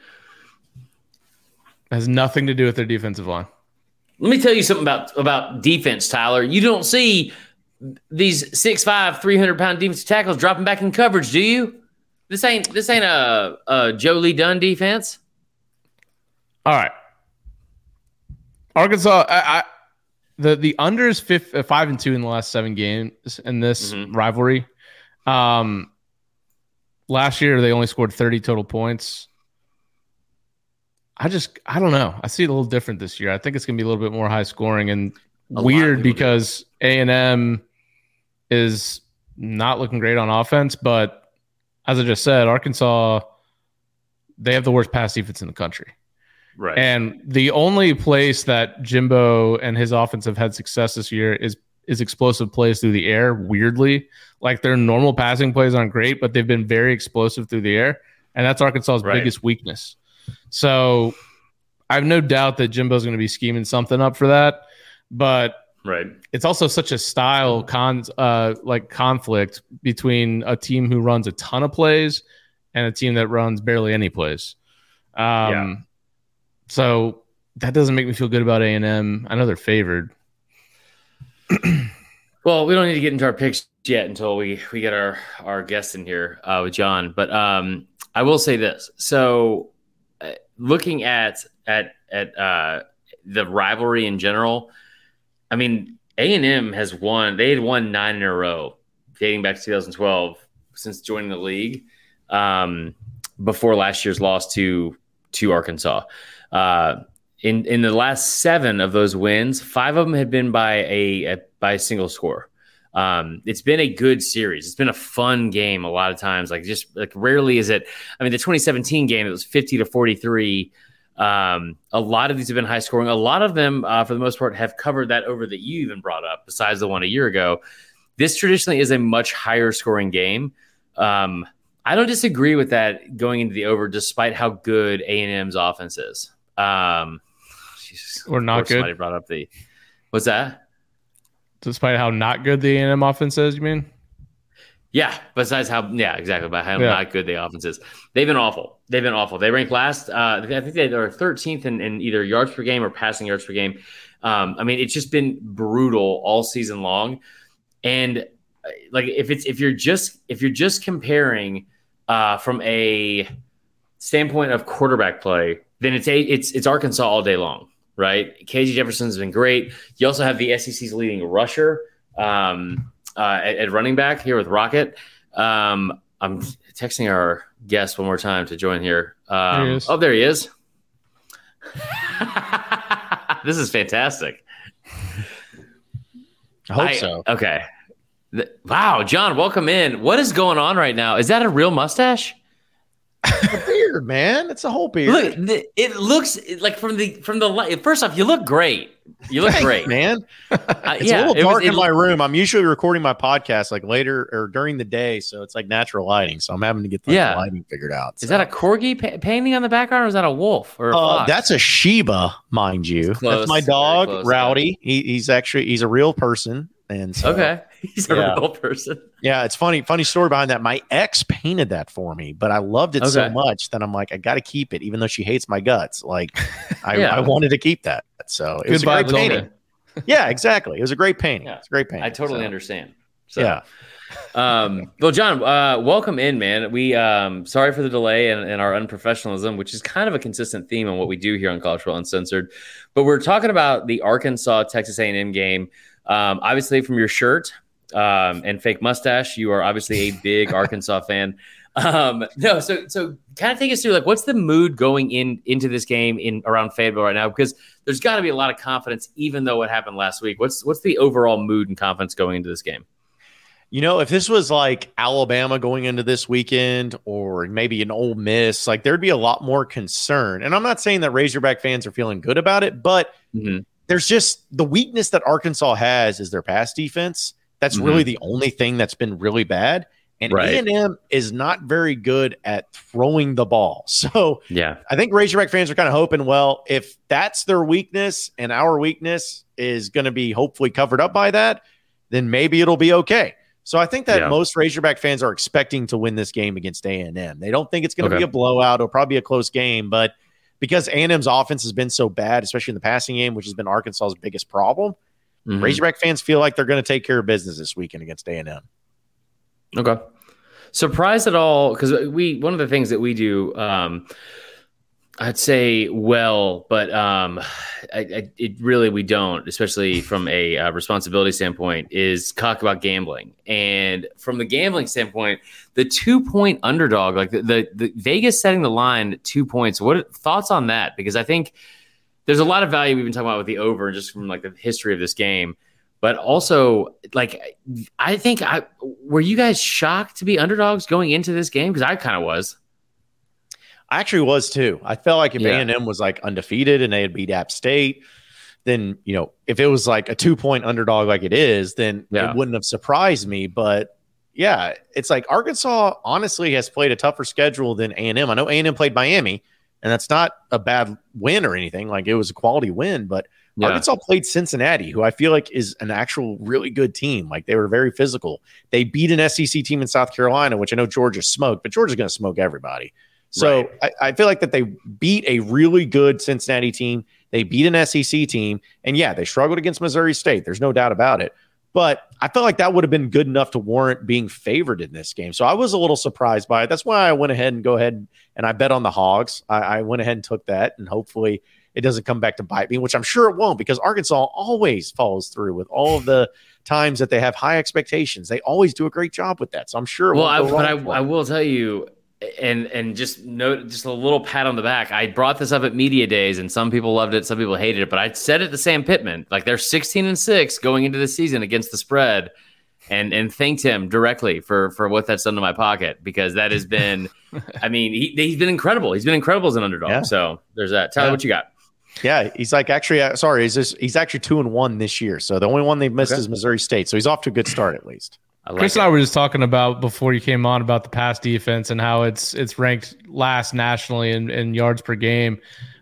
Has nothing to do with their defensive line. Let me tell you something about about defense, Tyler. You don't see these 6'5", 300 pound defensive tackles dropping back in coverage, do you? This ain't this ain't a, a Joe Lee Dunn defense. All right, Arkansas. I, I, the the under is fifth, uh, five and two in the last seven games in this Mhm. rivalry. Um, last year they only scored thirty total points. I just I don't know. I see it a little different this year. I think it's gonna be a little bit more high scoring and A weird because A and M is not looking great on offense, but as I just said, Arkansas they have the worst pass defense in the country. Right. And the only place that Jimbo and his offense have had success this year is is explosive plays through the air. Weirdly, like their normal passing plays aren't great, but they've been very explosive through the air, and that's Arkansas's Right. biggest weakness. So I have no doubt that Jimbo's going to be scheming something up for that, but right. it's also such a style con uh like conflict between a team who runs a ton of plays and a team that runs barely any plays. Um Yeah. so that doesn't make me feel good about A&M. I know they're favored. Well, we don't need to get into our picks yet until we we get our our guest in here uh, with John. But um, I will say this: so uh, looking at at at uh, the rivalry in general, I mean, A and M has won. They had won nine in a row dating back to 2012 since joining the league. Um, before last year's loss to to Arkansas. Uh, in in the last seven of those wins, five of them had been by a, a by a single score. Um, it's been a good series. It's been a fun game a lot of times. Like just like rarely is it. I mean, the 2017 game it was 50 to 43. Um, a lot of these have been high scoring. A lot of them, uh, for the most part, have covered that over that you even brought up. Besides the one a year ago, this traditionally is a much higher scoring game. Um, I don't disagree with that going into the over, despite how good A and M's offense is. Um, Jesus, Or not good. Somebody brought up the. What's that? despite how not good the A&M offense is. You mean? Yeah. Besides how, yeah, exactly. About how Yeah. not good the offense is. They've been awful. They've been awful. They rank last. Uh, I think they are 13th in, in either yards per game or passing yards per game. Um, I mean, it's just been brutal all season long. And uh, like, if it's if you're just if you're just comparing uh, from a standpoint of quarterback play, then it's a, it's it's Arkansas all day long, right? KJ Jefferson's been great. You also have the SEC's leading rusher um, uh, at, at running back here with Rocket. Um, I'm texting our guest one more time to join here. Um, There he. Oh, there he is. this is fantastic. I hope I- so. Okay. Th- Wow, John, welcome in. What is going on right now? Is that a real mustache? beard, man. It's a whole beard. Look, it looks like from the from the light. First off, you look great. You look Thanks, great, man. Uh, It's yeah, a little it was- dark it- in my room. I'm usually recording my podcast like later or during the day, so it's like natural lighting. So I'm having to get the, Yeah. lighting figured out. Is that a corgi pa- painting on the background, or is that a wolf or a Uh, that's a Shiba, mind you. Close, That's my dog, close, Rowdy. He, he's actually he's a real person, and so okay. He's a Yeah. real person. Yeah, it's funny. Funny story behind that. My ex painted that for me, but I loved it so much that I'm like, I got to keep it, even though she hates my guts. Like, I, Yeah. I wanted to keep that. So it was Good a great vibes painting. Yeah, exactly. It was a great painting. Yeah. It's a great painting. I totally so, understand. So, Yeah. um, well, John, uh, welcome in, man. We um, sorry for the delay and, and our unprofessionalism, which is kind of a consistent theme on what we do here on College Football Uncensored. But we're talking about the Arkansas Texas A&M game. Um, obviously, from your shirt um, and fake mustache, you are obviously a big Arkansas fan. Um, no, so so kind of take us through like what's the mood going in into this game in around Fayetteville right now? Because there's got to be a lot of confidence, even though what happened last week. What's what's the overall mood and confidence going into this game? You know, if this was like Alabama going into this weekend or maybe an Ole Miss, like there'd be a lot more concern. And I'm not saying that Razorback fans are feeling good about it, but Mhm. there's just the weakness that Arkansas has is their pass defense. That's Mhm. really the only thing that's been really bad. And Right. A&M is not very good at throwing the ball. So Yeah. I think Razorback fans are kind of hoping, well, if that's their weakness and our weakness is going to be hopefully covered up by that, then maybe it'll be okay. So I think that Yeah. most Razorback fans are expecting to win this game against A&M. They don't think it's going to Okay. be a blowout. It'll probably be a close game, but because A&M's offense has been so bad, especially in the passing game, which has been Arkansas's biggest problem, Mhm. Razorback fans feel like they're going to take care of business this weekend against A&M. Okay. Surprised at all because we one of the things that we do, um, I'd say well, but um, I, I, it really we don't, especially from a uh, responsibility standpoint, is talk about gambling. And from the gambling standpoint, the two point underdog, like the, the, the Vegas setting the line two points. What thoughts on that? Because I think there's a lot of value we've been talking about with the over, just from like the history of this game. But also, like, I think I were you guys shocked to be underdogs going into this game because I kind of was. I actually was too. I felt like if Yeah. A and M was like undefeated and they had beat App State, then you know if it was like a two point underdog like it is, then Yeah. it wouldn't have surprised me. But yeah, it's like Arkansas honestly has played a tougher schedule than A and M. I know A and M played Miami, and that's not a bad win or anything. Like it was a quality win, but Yeah. Arkansas played Cincinnati, who I feel like is an actual really good team. Like they were very physical. They beat an SEC team in South Carolina, which I know Georgia smoked, but Georgia's going to smoke everybody. So Right. I, I feel like that they beat a really good Cincinnati team. They beat an SEC team, and yeah, they struggled against Missouri State. There's no doubt about it. But I felt like that would have been good enough to warrant being favored in this game. So I was a little surprised by it. That's why I went ahead and go ahead and I bet on the Hogs. I, I went ahead and took that, and hopefully it doesn't come back to bite me, which I'm sure it won't because Arkansas always follows through with all of the times that they have high expectations. They always do a great job with that. So I'm sure. It Well, I, but I, I will tell you, and and just note just a little pat on the back. I brought this up at media days, and some people loved it, some people hated it. But I said it to Sam Pittman, like they're 16 and six going into the season against the spread, and and thanked him directly for for what that's done to my pocket because that has been, I mean, he, he's been incredible. He's been incredible as an underdog. Yeah. So there's that. Tyler, Yeah. what you got? Yeah, he's like actually uh, sorry, he's just, he's actually two and one this year. So the only one they've missed Okay. is Missouri State. So he's off to a good start at least. I like Chris it. and I were just talking about before you came on about the pass defense and how it's it's ranked last nationally in, in yards per game.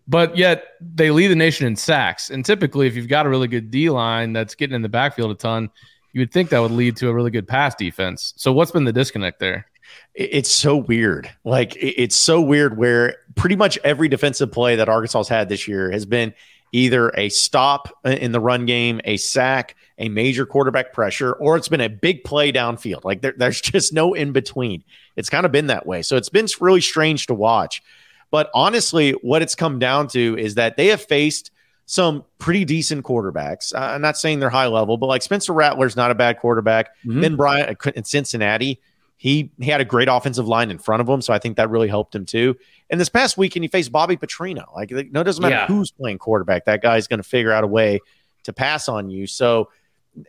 but yet they lead the nation in sacks. And typically, if you've got a really good D line that's getting in the backfield a ton, you would think that would lead to a really good pass defense. So, what's been the disconnect there? It's so weird. Like it's so weird where pretty much every defensive play that Arkansas has had this year has been either a stop in the run game, a sack, a major quarterback pressure, or it's been a big play downfield. Like there, there's just no in between. It's kind of been that way. So it's been really strange to watch. But honestly, what it's come down to is that they have faced some pretty decent quarterbacks. Uh, I'm not saying they're high level, but like Spencer Rattler's not a bad quarterback. Mhm. Ben Bryant in Cincinnati, he he had a great offensive line in front of him, so I think that really helped him too. And this past weekend, he faced Bobby Petrino. Like, like, no, it doesn't matter Yeah. who's playing quarterback. That guy's going to figure out a way to pass on you. So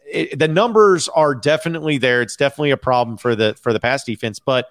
it, the numbers are definitely there. It's definitely a problem for the for the pass defense, but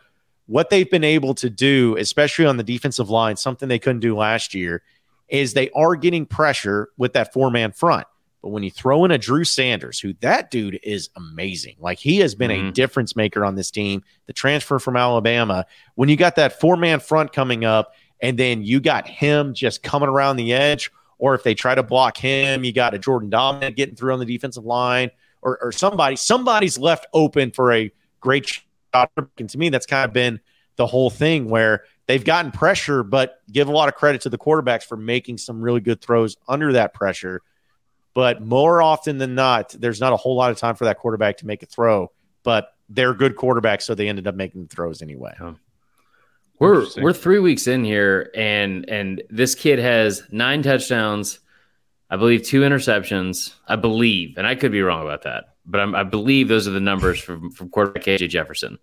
what they've been able to do, especially on the defensive line, something they couldn't do last year, is they are getting pressure with that four man front. But when you throw in a Drew Sanders, who that dude is amazing, like he has been a Mhm. difference maker on this team, the transfer from Alabama, when you got that four man front coming up, and then you got him just coming around the edge, or if they try to block him, you got a Jordan Domineck getting through on the defensive line, or, or somebody, somebody's left open for a great shot. And to me, that's kind of been the whole thing where they've gotten pressure, but give a lot of credit to the quarterbacks for making some really good throws under that pressure. But more often than not, there's not a whole lot of time for that quarterback to make a throw. But they're good quarterbacks, so they ended up making the throws anyway. We're we're three weeks in here, and and this kid has nine touchdowns, I believe two interceptions. I believe, and I could be wrong about that, but I'm, I believe those are the numbers from from quarterback KJ Jefferson.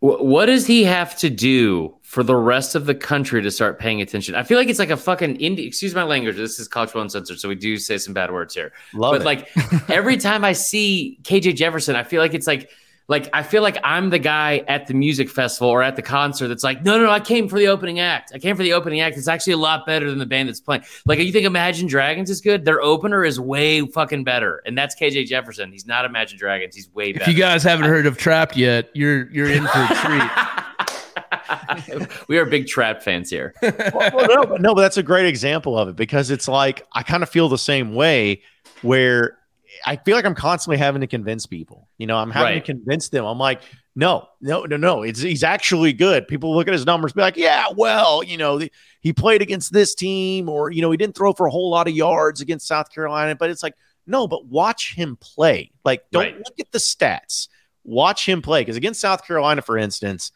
Wh- What does he have to do for the rest of the country to start paying attention? I feel like it's like a fucking indie. Excuse my language. This is college one censored, so we do say some bad words here Love but it. like every time I see KJ Jefferson, I feel like it's like like I feel like I'm the guy at the music festival or at the concert that's like, no, no, no, I came for the opening act. I came for the opening act. It's actually a lot better than the band that's playing. Like, you think Imagine Dragons is good? Their opener is way fucking better, and that's KJ Jefferson. He's not Imagine Dragons. He's way better. If you guys haven't heard of Trapped yet, you're you're in for a treat. we are big trap fans here. well, well, no, but no, but that's a great example of it because it's like I kind of feel the same way where I feel like I'm constantly having to convince people. You know, I'm having Right. to convince them. I'm like, no, no, no, no. It's he's actually good. People look at his numbers, be like, yeah, well, you know, the, he played against this team, or you know, he didn't throw for a whole lot of yards against South Carolina. But it's like, no, but watch him play. Like, don't Right. look at the stats. Watch him play because against South Carolina, for instance,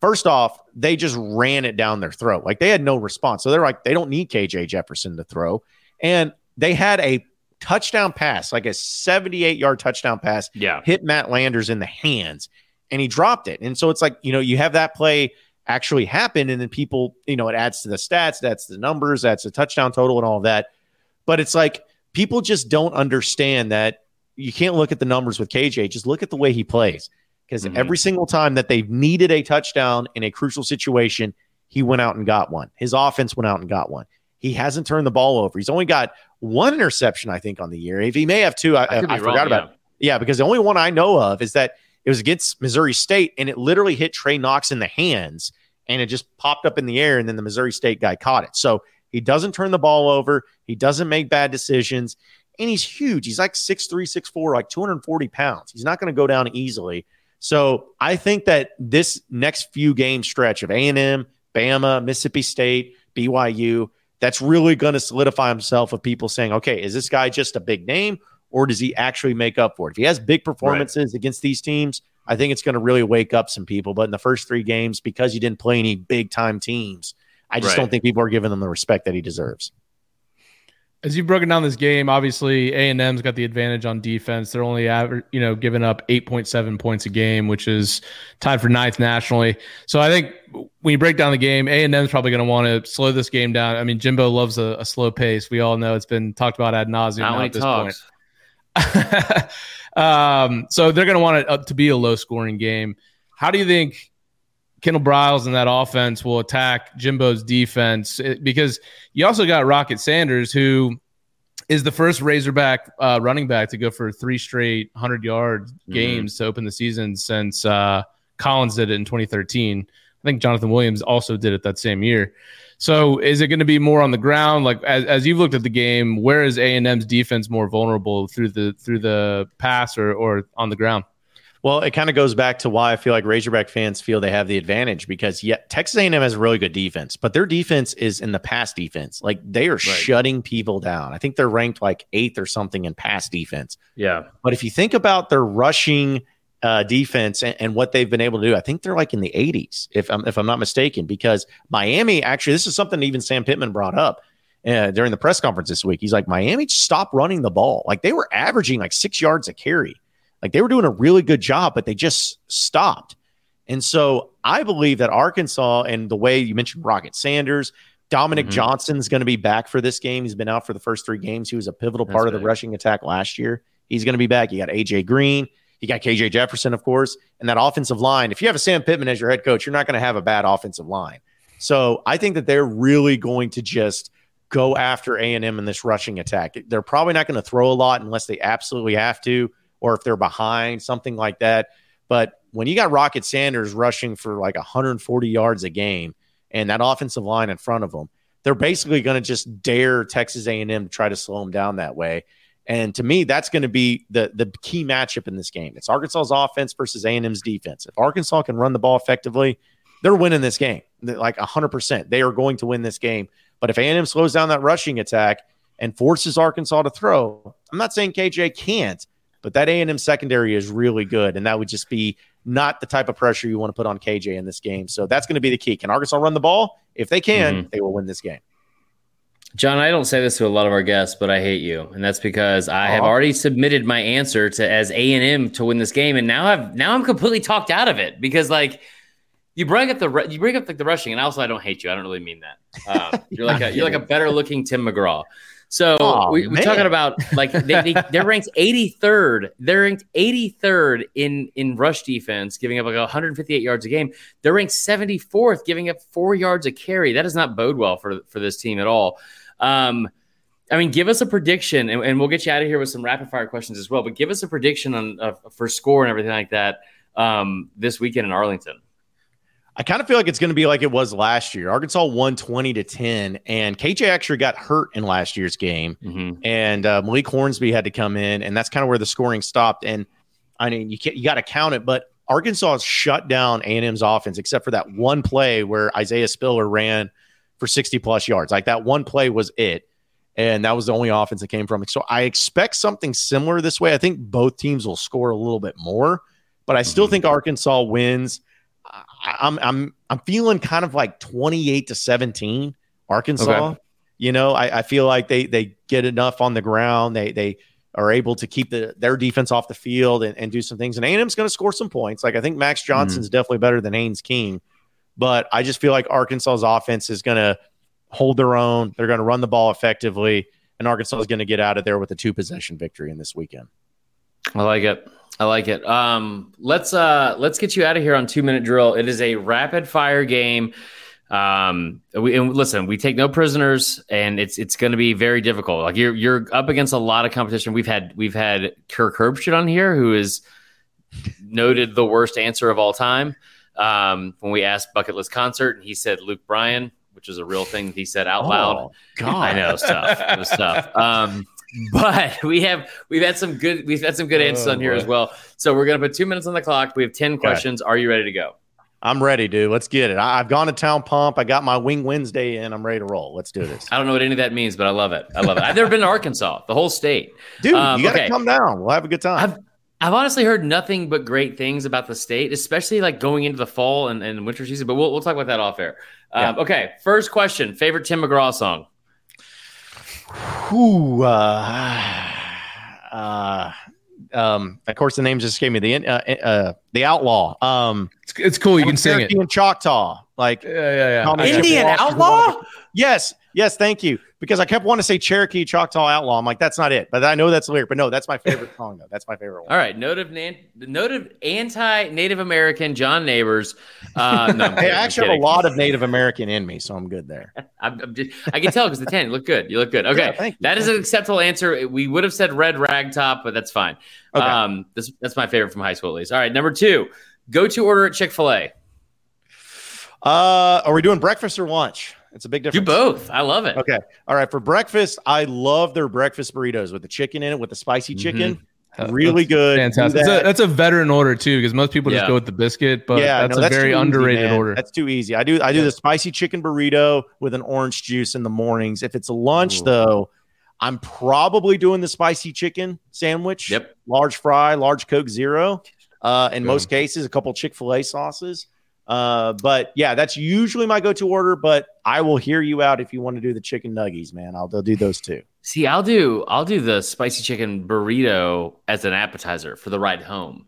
first off, they just ran it down their throat. Like they had no response. So they're like, they don't need KJ Jefferson to throw. And they had a touchdown pass, like a 78 yard touchdown pass, Yeah. hit Matt Landers in the hands and he dropped it. And so it's like, you know, you have that play actually happen. And then people, you know, it adds to the stats, that's the numbers, that's the touchdown total and all that. But it's like people just don't understand that you can't look at the numbers with KJ, just look at the way he plays because Mhm. every single time that they've needed a touchdown in a crucial situation, he went out and got one. His offense went out and got one. He hasn't turned the ball over. He's only got one interception, I think, on the year. If he may have two, I, I I, wrong, forgot about. yeah. It. Yeah, because the only one I know of is that it was against Missouri State, and it literally hit Trey Knox in the hands, and it just popped up in the air, and then the Missouri State guy caught it. So he doesn't turn the ball over. He doesn't make bad decisions, and he's huge. He's like 6'3", 6'4", like 240 pounds. He's not going to go down easily. So I think that this next few game stretch of A&M, Bama, Mississippi State, BYU, that's really going to solidify himself of people saying, okay, is this guy just a big name or does he actually make up for it? If he has big performances against these teams, I think it's going to really wake up some people. But in the first three games, because he didn't play any big time teams, I just Right. don't think people are giving him the respect that he deserves. As you've broken down this game, obviously A and M's got the advantage on defense. They're only aver- you know giving up eight point seven points a game, which is tied for ninth nationally. So I think when you break down the game, A and M's probably going to want to slow this game down. I mean, Jimbo loves a, a slow pace. We all know it's been talked about ad nauseum now at this talks. point. um, so they're going to want it up to be a low scoring game. How do you think Kendall Briles and that offense will attack Jimbo's defense? Because you also got Rocket Sanders, who is the first Razorback uh, running back to go for three straight 100 yard Mhm. games to open the season since uh, Collins did it in 2013 I think Jonathan Williams also did it that same year. So is it going to be more on the ground? Like as, as you've looked at the game, where is A and M's defense more vulnerable through the through the pass or or on the ground? Well, it kind of goes back to why I feel like Razorback fans feel they have the advantage because yeah, Texas A&M has a really good defense, but their defense is in the pass defense. Like they are shutting people down. I think they're ranked like eighth or something in pass defense. Yeah. But if you think about their rushing uh, defense and, and, what they've been able to do, I think they're like in the 80s, if I'm if I'm not mistaken. Because Miami actually, this is something even Sam Pittman brought up uh, during the press conference this week. He's like, Miami stopped running the ball. Like they were averaging like six yards a carry. Like they were doing a really good job, but they just stopped. And so I believe that Arkansas and the way you mentioned Rocket Sanders, Dominique mm-hmm. Johnson's going to be back for this game. He's been out for the first three games. He was a pivotal That's part of the rushing attack last year. He's going to be back. You got AJ Green. You got KJ Jefferson, of course, and that offensive line. If you have a Sam Pittman as your head coach, you're not going to have a bad offensive line. So I think that they're really going to just go after A&M in this rushing attack. They're probably not going to throw a lot unless they absolutely have to or if they're behind, something like that. But when you got Rocket Sanders rushing for like 140 yards a game and that offensive line in front of them, they're basically going to just dare Texas A&M to try to slow them down that way. And to me, that's going to be the the key matchup in this game. It's Arkansas's offense versus A&M's defense. If Arkansas can run the ball effectively, they're winning this game. Like 100%. They are going to win this game. But if A&M slows down that rushing attack and forces Arkansas to throw, I'm not saying KJ can't, but that A&M secondary is really good, and that would just be not the type of pressure you want to put on KJ in this game. So that's going to be the key. Can Arkansas run the ball? If they can, mm-hmm. they will win this game. John, I don't say this to a lot of our guests, but I hate you, and that's because I have already submitted my answer to as A and M to win this game, and now I've now I'm completely talked out of it because like you bring up the you bring up like the rushing, and also I don't hate you. I don't really mean that. Um, you're like a, you're like a better looking Tim McGraw. So oh, we, are talking about like they, they, they're ranked 83rd. They're ranked 83rd in in rush defense, giving up like 158 yards a game. They're ranked 74th, giving up four yards a carry. That does not bode well for for this team at all. Um, I mean, give us a prediction, and, and, we'll get you out of here with some rapid fire questions as well. But give us a prediction on uh, for score and everything like that um, this weekend in Arlington. I kind of feel like it's going to be like it was last year. Arkansas won 20 to 10, and KJ actually got hurt in last year's game. Mm-hmm. And uh, Malik Hornsby had to come in, and that's kind of where the scoring stopped. And I mean, you can't, you got to count it, but Arkansas shut down A&M's offense except for that one play where Isaiah Spiller ran for 60 plus yards. Like that one play was it. And that was the only offense that came from it. So I expect something similar this way. I think both teams will score a little bit more, but I still mm-hmm. think Arkansas wins I'm I'm I'm feeling kind of like 28 to 17 Arkansas. Okay. You know, I, I feel like they they get enough on the ground. They they are able to keep the their defense off the field and, and do some things. And A&M's going to score some points. Like I think Max Johnson's mm-hmm. definitely better than Haynes King, but I just feel like Arkansas's offense is going to hold their own. They're going to run the ball effectively, and Arkansas is going to get out of there with a two possession victory in this weekend. I like it. I like it. Um, let's uh, let's get you out of here on two minute drill. It is a rapid fire game. Um, we and listen, we take no prisoners, and it's it's going to be very difficult. Like you're you're up against a lot of competition. We've had we've had Kirk Herbstreit on here, who is noted the worst answer of all time. Um, when we asked bucket list concert, and he said Luke Bryan, which is a real thing he said out loud. Oh, God. I know, it's tough. It was tough. Um, but we have we've had some good we've had some good answers oh, on here boy. as well. So we're gonna put two minutes on the clock. We have ten questions. Are you ready to go? I'm ready, dude. Let's get it. I, have gone to Town Pump. I got my Wing Wednesday in. I'm ready to roll. Let's do this. I don't know what any of that means, but I love it. I love it. I've never been to Arkansas, the whole state. Dude, um, you got to okay. come down. We'll have a good time. I've, I've honestly heard nothing but great things about the state, especially like going into the fall and, and winter season. But we'll, we'll talk about that off air. Um, yeah. Okay, first question: favorite Tim McGraw song? Who? Uh, uh, um, of course, the name just gave me the uh, uh, the outlaw. Um, it's, it's cool. You can sing it. In Choctaw, like yeah, yeah, yeah. Indian outlaw. Yes, yes. Thank you. Because I kept wanting to say Cherokee Choctaw Outlaw. I'm like, that's not it. But I know that's lyric. But no, that's my favorite song though. That's my favorite one. All right, note of note of anti Native American John Nabors. Uh, no, hey, I actually have a lot of Native American in me, so I'm good there. I'm, I'm just, I can tell because the tan. You look good. You look good. Okay, yeah, that is an acceptable answer. We would have said red rag top, but that's fine. Okay. Um, this, that's my favorite from high school at least. All right, number two, go to order at Chick Fil A. Uh, are we doing breakfast or lunch? It's a big Do difference. both. I love it. Okay. All right. For breakfast, I love their breakfast burritos with the chicken in it, with the spicy Mm-hmm. chicken. Uh, Really that's good. Do Fantastic. That's a, that's a veteran order too, because most people just go with the biscuit, but yeah, that's no, a very too easy, underrated order. That's too easy. I do I do Yeah. the spicy chicken burrito with an orange juice in the mornings. If it's a lunch Ooh. though, I'm probably doing the spicy chicken sandwich. Yep. Large fry, large Coke Zero. Uh, in Good. most cases, a couple Chick Fil A sauces. Uh, but yeah, that's usually my go-to order. But I will hear you out if you want to do the chicken nuggies, man. I'll they'll do those too. See, I'll do I'll do the spicy chicken burrito as an appetizer for the ride home.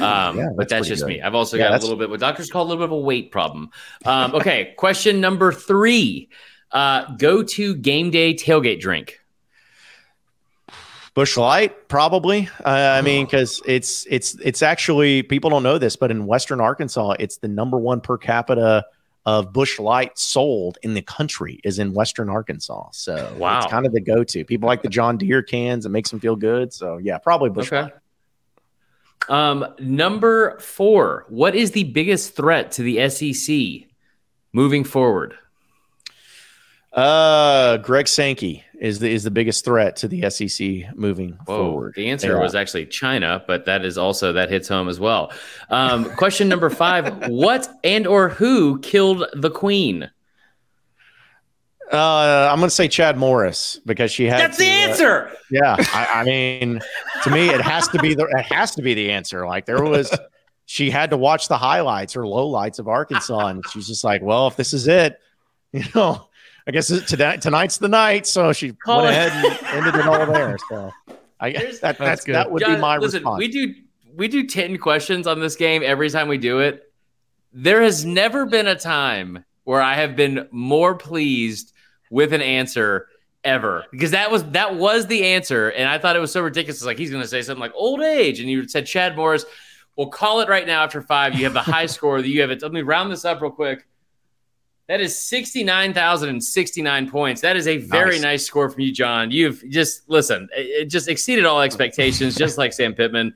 Um, yeah, but that's that's just good. me. I've also Yeah, got a little bit what doctors call a little bit of a weight problem. Um, okay, question number three. Uh, go to game day tailgate drink. Busch Light, probably. Uh, I mean, because it's it's it's actually people don't know this, but in Western Arkansas, it's the number one per capita of Busch Light sold in the country is in Western Arkansas. So Wow. it's kind of the go-to. People like the John Deere cans; it makes them feel good. So yeah, probably Busch Okay. Light. Um, number four. What is the biggest threat to the SEC moving forward? Uh, Greg Sankey is the is the biggest threat to the SEC moving Whoa, forward. the answer was actually China, but that is also that hits home as well. Um, question number five: What and or who killed the Queen? Uh, I'm going to say Chad Morris because she had. That's the to, uh, answer. Yeah, I, I mean, to me, it has to be the it has to be the answer. Like there was, she had to watch the highlights or lowlights of Arkansas, and she's just like, "Well, if this is it, you know, I guess it, tonight tonight's the night." So she Call went it. ahead and ended it all there. So I Here's- that, that's good. that would John, be my listen, response. we do we do ten questions on this game every time we do it. There has never been a time where I have been more pleased with an answer ever because that was that was the answer, and I thought it was so ridiculous. It's like he's going to say something like old age, and you said Chad Morris. We'll call it right now after five. You have the high score. That you have it. Let me round this up real quick. That is 69,069 points. That is a very Nice. nice. score from you, John. You've just, listen, it just exceeded all expectations, just like Sam Pittman.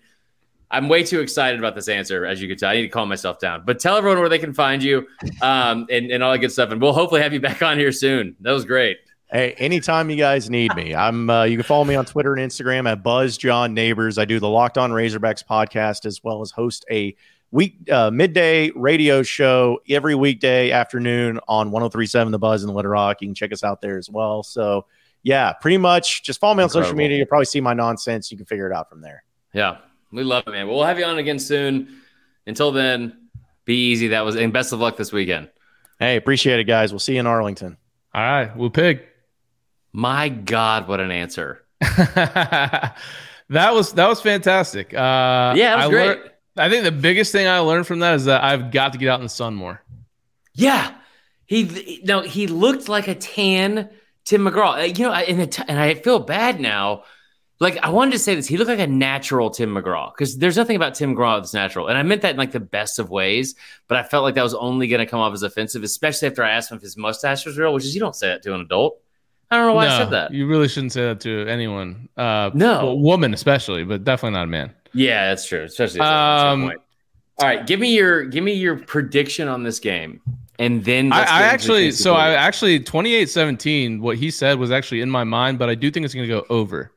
I'm way too excited about this answer, as you can tell. I need to calm myself down. But tell everyone where they can find you um, and, and all that good stuff. And we'll hopefully have you back on here soon. That was great. Hey, anytime you guys need me, I'm. Uh, you can follow me on Twitter and Instagram at Buzz John Nabors. I do the Locked On Razorbacks podcast as well as host a week uh, midday radio show every weekday afternoon on 103.7 The Buzz in Little Rock. You can check us out there as well. So yeah, pretty much just follow me on social media. You'll probably see my nonsense. You can figure it out from there. Yeah, we love it, man. We'll have you on again soon. Until then, be easy. That was, and best of luck this weekend. Hey, appreciate it, guys. We'll see you in Arlington. All right, we'll Pig. My God, what an answer. that was that was fantastic. Uh, Yeah, that was I great. learned- I think the biggest thing I learned from that is that I've got to get out in the sun more. Yeah, he no, he looked like a tan Tim McGraw. Uh, You know, and, the t- and I feel bad now. Like I wanted to say this, he looked like a natural Tim McGraw because there's nothing about Tim McGraw that's natural, and I meant that in like the best of ways. But I felt like that was only going to come off as offensive, especially after I asked him if his mustache was real, which is you don't say that to an adult. I don't know why I said that. You really shouldn't say that to anyone. Uh, No. well, woman especially, but definitely not a man. Yeah, that's true. Especially at Um, point. All right, give me your give me your prediction on this game, and then I, I get into the actually, so I actually 28-17, What he said was actually in my mind, but I do think it's going to go over.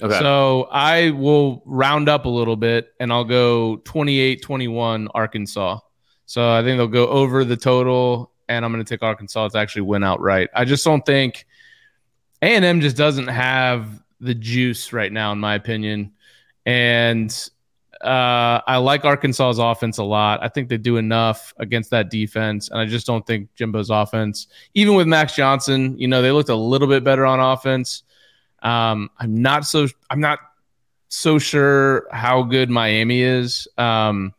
okay. So I will round up a little bit and I'll go 28-21 Arkansas. So I think they'll go over the total, and I'm going to take Arkansas to actually win outright. I just don't think A and M just doesn't have the juice right now, in my opinion. And uh, I like Arkansas's offense a lot. I think they do enough against that defense, and I just don't think Jimbo's offense, even with Max Johnson, you know, they looked a little bit better on offense. Um, I'm not so I'm not so sure how good Miami is, um,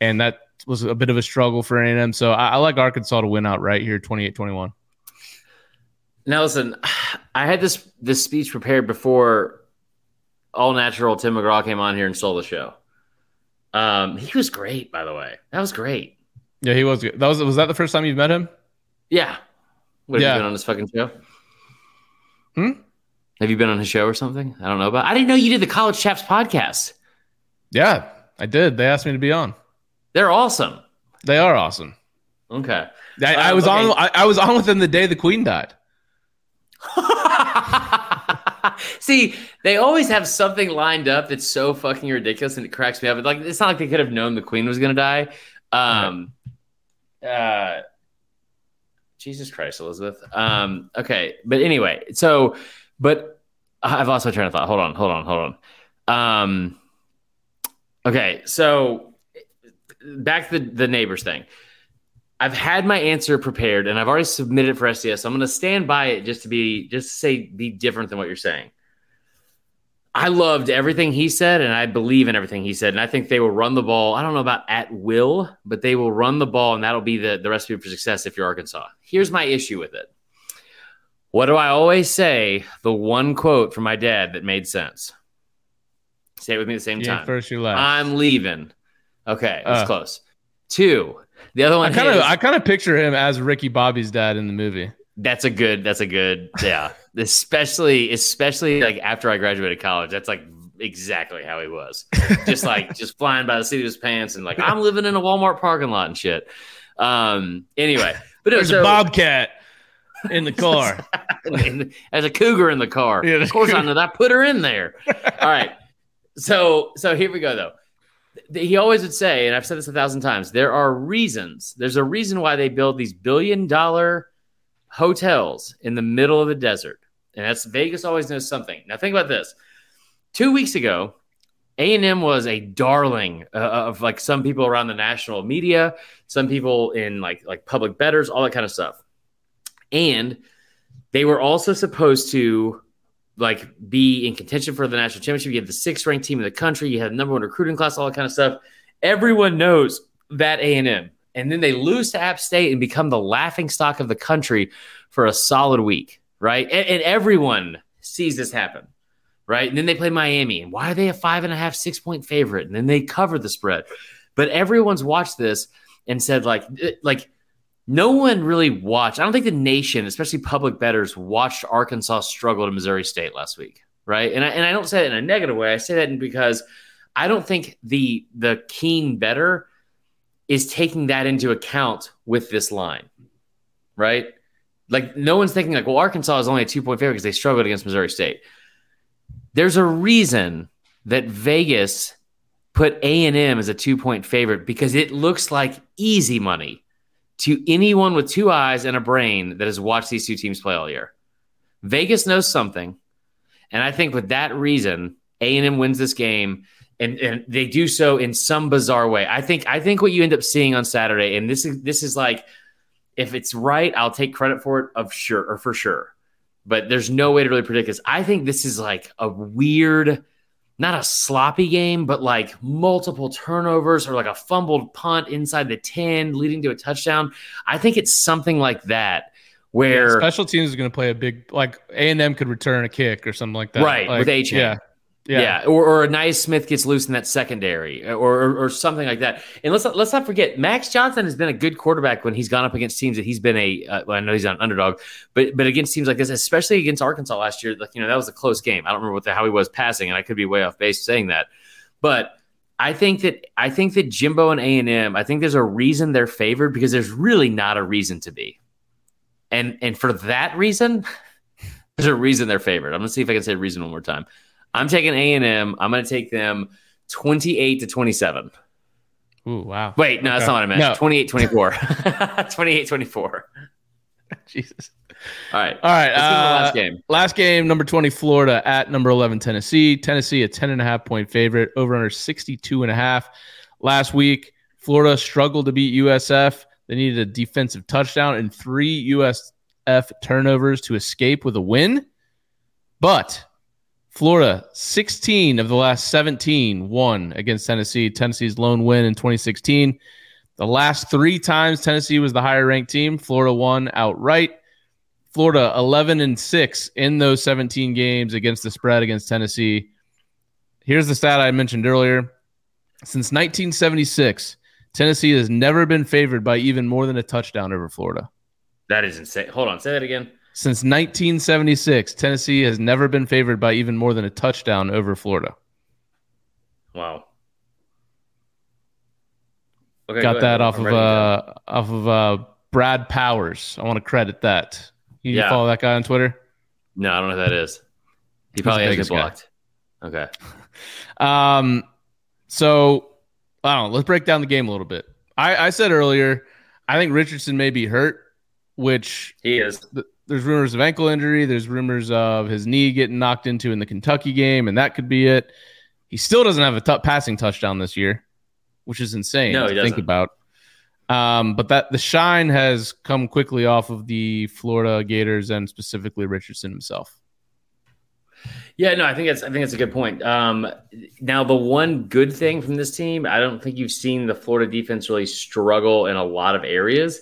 and that was a bit of a struggle for A&M. So I, I like Arkansas to win out right here, 28-21. Now listen, I had this this speech prepared before all natural Tim McGraw came on here and stole the show. Um, he was great, by the way. That was great. Yeah, he was good. That was was that the first time you've met him? Yeah. What have Yeah. you been on his fucking show? Hmm? Have you been on his show or something? I don't know about. I didn't know you did the College Chaps podcast. Yeah, I did. They asked me to be on. They're awesome. They are awesome. Okay. I, I Um, was on. I, I was on with them the day the Queen died. See, they always have something lined up that's so fucking ridiculous and it cracks me up. But Like it's not like they could have known the queen was gonna die. Um uh Jesus Christ, Elizabeth. Um, okay, but anyway, so but I've lost my train of thought. Hold on, hold on, hold on. Um okay, so back to the, the Nabors thing. I've had my answer prepared and I've already submitted it for SDS. So I'm going to stand by it just to be just to say be different than what you're saying. I loved everything he said and I believe in everything he said and I think they will run the ball. I don't know about at will, but they will run the ball and that'll be the the recipe for success if you're Arkansas. Here's my issue with it. What do I always say? The one quote from my dad that made sense. Say it with me at the same Yeah, time. first you last. I'm leaving. Okay, that's Uh. close. Two. The other one, I kind of I kind of picture him as Ricky Bobby's dad in the movie. That's a good. That's a good. Yeah, especially especially like after I graduated college. That's like exactly how he was. Just like just flying by the seat of his pants and like I'm living in a Walmart parking lot and shit. Um. Anyway, but it was a bobcat in the car. as a cougar in the car. Yeah, of course I cougar. know that. I put her in there. All right. So so here we go though. He always would say, and I've said this a thousand times, there are reasons. There's a reason why they build these billion dollar hotels in the middle of the desert. And that's Vegas always knows something. Now think about this. Two weeks ago, A&M was a darling uh, of like some people around the national media, some people in like like public betters, all that kind of stuff. And they were also supposed to like be in contention for the national championship. You have the sixth ranked team in the country. You have number one recruiting class, all that kind of stuff. Everyone knows that A and M, and then they lose to App State and become the laughing stock of the country for a solid week, right? And, and everyone sees this happen, right? And then they play Miami, and why are they a five and a half, six point favorite? And then they cover the spread, but everyone's watched this and said like, like no one really watched. I don't think the nation, especially public bettors, watched Arkansas struggle to Missouri State last week, right? And I, and I don't say that in a negative way. I say that because I don't think the the keen better is taking that into account with this line, right? Like no one's thinking like, well, Arkansas is only a two point favorite because they struggled against Missouri State. There's a reason that Vegas put A and M as a two point favorite because it looks like easy money to anyone with two eyes and a brain that has watched these two teams play all year. Vegas knows something, and I think with that reason, A and M wins this game, and, and they do so in some bizarre way. I think I think what you end up seeing on Saturday, and this is this is like, if it's right, I'll take credit for it of sure or for sure, but there's no way to really predict this. I think this is like a weird. Not a sloppy game, but like multiple turnovers or like a fumbled punt inside the 10 leading to a touchdown. I think it's something like that where Special teams is going to play a big like A and M could return a kick or something like that. Right, Like, with Achane. Yeah, yeah, yeah. or, or Ainias Smith gets loose in that secondary or, or or something like that. And let's not, let's not forget Max Johnson has been a good quarterback when he's gone up against teams that he's been a uh, well, I know he's not an underdog, but but against teams like this, especially against Arkansas last year, like you know that was a close game. I don't remember what the, how he was passing, and I could be way off base saying that, but. I think that I think that Jimbo and A and M. I think there's a reason they're favored because there's really not a reason to be, and and for that reason, there's a reason they're favored. I'm gonna see if I can say reason one more time. I'm taking A and M. I'm gonna take them 28 to 27. Ooh, wow. Wait, no, that's not what I meant. No. 28 24. 28 24. Jesus. All right. All right. Let's get the uh, last game. Last game, number 20, Florida at number 11, Tennessee. Tennessee, a 10 and a half point favorite, over under 62 and a half. Last week, Florida struggled to beat USF. They needed a defensive touchdown and three USF turnovers to escape with a win. But Florida, 16 of the last 17 won against Tennessee. Tennessee's lone win in 2016. The last three times Tennessee was the higher ranked team, Florida won outright. Florida 11 and 6 in those 17 games against the spread against Tennessee. Here's the stat I mentioned earlier. Since 1976, Tennessee has never been favored by even more than a touchdown over Florida. That is insane. Hold on. Say that again. Since 1976, Tennessee has never been favored by even more than a touchdown over Florida. Wow. Okay, Got go that off of ready to go. uh off of uh Brad Powers. I want to credit that. You Yeah. follow that guy on Twitter? No, I don't know who that is. He probably has been guy. blocked. Okay. Um, so I don't know. Let's break down the game a little bit. I, I said earlier, I think Richardson may be hurt, which He is. th- there's rumors of ankle injury. There's rumors of his knee getting knocked into in the Kentucky game, and that could be it. He still doesn't have a t- passing touchdown this year, which is insane No, to doesn't. think about. Um, but that the shine has come quickly off of the Florida Gators and specifically Richardson himself. Yeah, no, I think that's I think that's a good point. Um, now, the one good thing from this team, I don't think you've seen the Florida defense really struggle in a lot of areas.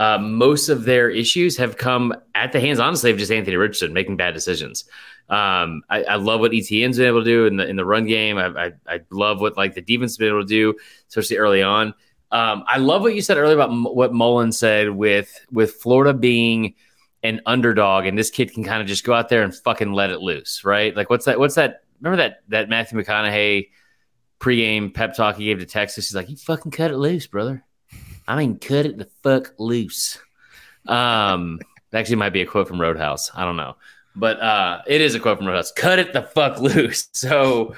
Uh, most of their issues have come at the hands, honestly, of just Anthony Richardson making bad decisions. Um, I, I love what Etienne's been able to do in the in the run game. I, I, I love what like the defense has been able to do, especially early on. Um, I love what you said earlier about M- what Mullen said with with Florida being an underdog and this kid can kind of just go out there and fucking let it loose, right? Like what's that? What's that? Remember that that Matthew McConaughey pregame pep talk he gave to Texas? He's like, "You fucking cut it loose, brother." I mean, cut it the fuck loose. Um, that actually might be a quote from Roadhouse. I don't know, but uh, it is a quote from Roadhouse. Cut it the fuck loose. So,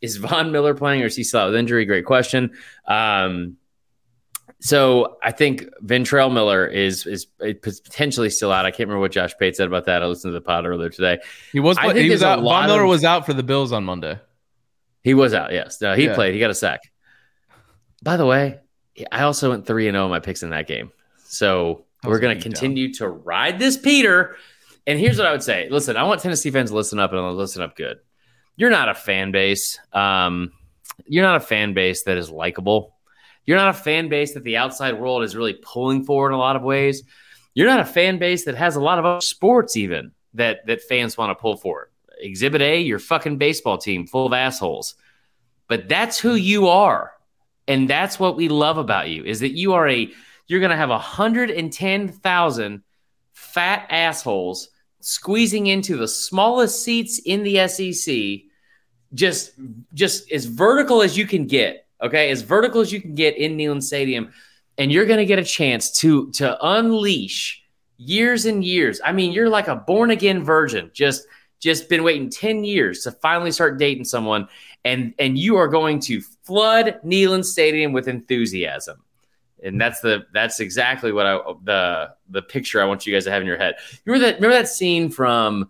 is Von Miller playing or is he still out with injury? Great question. Um, so I think Ventrell Miller is is potentially still out. I can't remember what Josh Pate said about that. I listened to the pod earlier today. He was I think he was out. Von Miller of- was out for the Bills on Monday. He was out. Yes, he Yeah. played. He got a sack. By the way, I also went three and zero in my picks in that game. So we're going to continue to ride this Peter. And here's what I would say: Listen, I want Tennessee fans to listen up and listen up good. You're not a fan base. Um, you're not a fan base that is likable. You're not a fan base that the outside world is really pulling for in a lot of ways. You're not a fan base that has a lot of other sports even that that fans want to pull for. Exhibit A, your fucking baseball team full of assholes. But that's who you are. And that's what we love about you is that you are a you're going to have 110,000 fat assholes squeezing into the smallest seats in the SEC just just as vertical as you can get, okay? As vertical as you can get in Neyland Stadium and you're going to get a chance to to unleash years and years. I mean, you're like a born again virgin, just just been waiting 10 years to finally start dating someone and and you are going to flood Neyland Stadium with enthusiasm. And that's the that's exactly what I the the picture I want you guys to have in your head. You remember that remember that scene from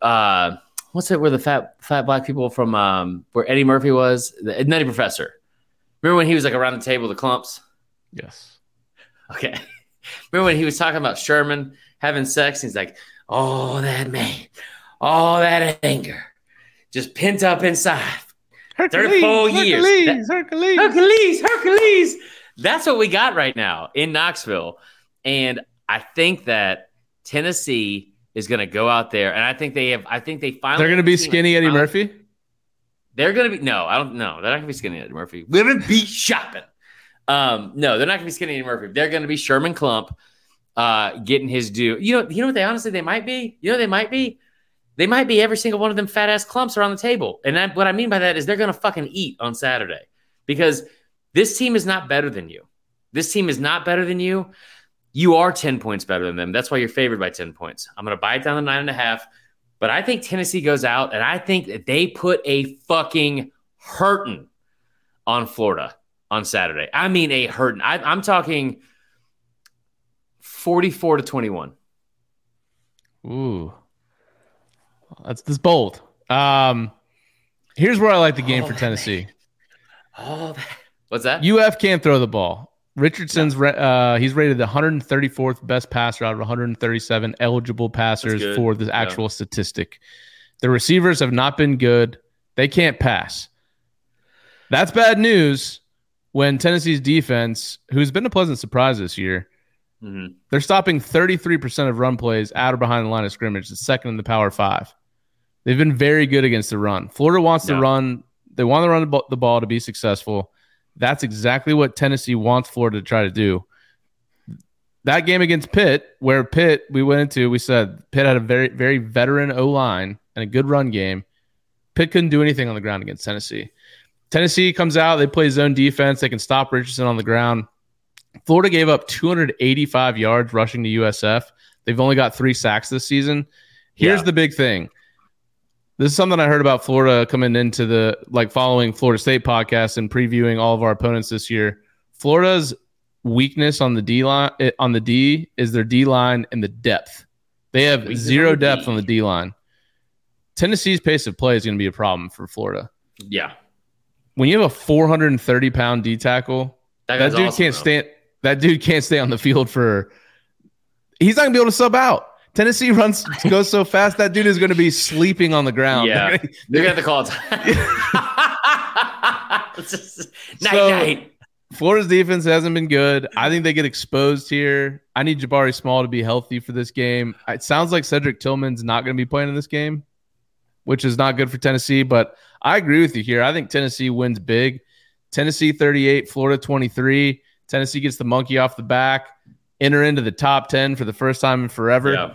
uh what's it where the fat fat black people from um where Eddie Murphy was the Nutty Professor. Remember when he was like around the table with the Klumps? Yes. Okay. Remember when he was talking about Sherman having sex? He's like, oh, that man, all that anger just pent up inside. 34 years. Hercules, Hercules. Hercules, Hercules. That's what we got right now in Knoxville. And I think that Tennessee is going to go out there, and I think they have. I think they finally. They're going to be skinny Eddie Murphy. They're going to be no. I don't know. They're not going to be skinny Eddie Murphy. Women be shopping. Um, no, they're not going to be skinny Eddie Murphy. They're going to be Sherman Klump, uh, getting his due. You know. You know what they honestly they might be. You know what they might be. They might be every single one of them fat ass Klumps around the table. And what I mean by that is they're going to fucking eat on Saturday because this team is not better than you. This team is not better than you. You are 10 points better than them. That's why you're favored by 10 points. I'm going to buy it down to nine and a half. But I think Tennessee goes out and I think that they put a fucking hurting on Florida on Saturday. I mean, a hurting. I, I'm talking 44 to 21. Ooh, that's that's bold. Um, here's where I like the game Oh, for Tennessee. Oh, that- what's that? UF can't throw the ball. Richardson's uh, he's rated the 134th best passer out of 137 eligible passers for the Yeah. actual statistic. The receivers have not been good. They can't pass. That's bad news when Tennessee's defense, who's been a pleasant surprise this year, Mhm. they're stopping 33% of run plays out or behind the line of scrimmage, the second in the Power Five. They've been very good against the run. Florida wants to Yeah. run. They want to run the ball- the ball to be successful. That's exactly what Tennessee wants Florida to try to do. That game against Pitt, where Pitt we went into, we said Pitt had a very, very veteran O line and a good run game. Pitt couldn't do anything on the ground against Tennessee. Tennessee comes out, they play zone defense, they can stop Richardson on the ground. Florida gave up 285 yards rushing to USF. They've only got three sacks this season. Here's Yeah. the big thing. This is something I heard about Florida coming into the like following Florida State podcast and previewing all of our opponents this year. Florida's weakness on the D line eh, on the D is their D line and the depth. They have zero depth on the D line. Tennessee's pace of play is going to be a problem for Florida. Yeah. When you have a 430 pound D tackle, that guy's dude awesome, can't though. stand. That dude can't stay on the field for. He's not gonna be able to sub out. Tennessee runs goes so fast that dude is going to be sleeping on the ground. Yeah. They're have to call it. Night So- night. Florida's defense hasn't been good. I think they get exposed here. I need Jabari Small to be healthy for this game. It sounds like Cedric Tillman's not going to be playing in this game, which is not good for Tennessee. But I agree with you here. I think Tennessee wins big. Tennessee 38, Florida 23. Tennessee gets the monkey off the back, enter into the top 10 for the first time in forever. Yeah.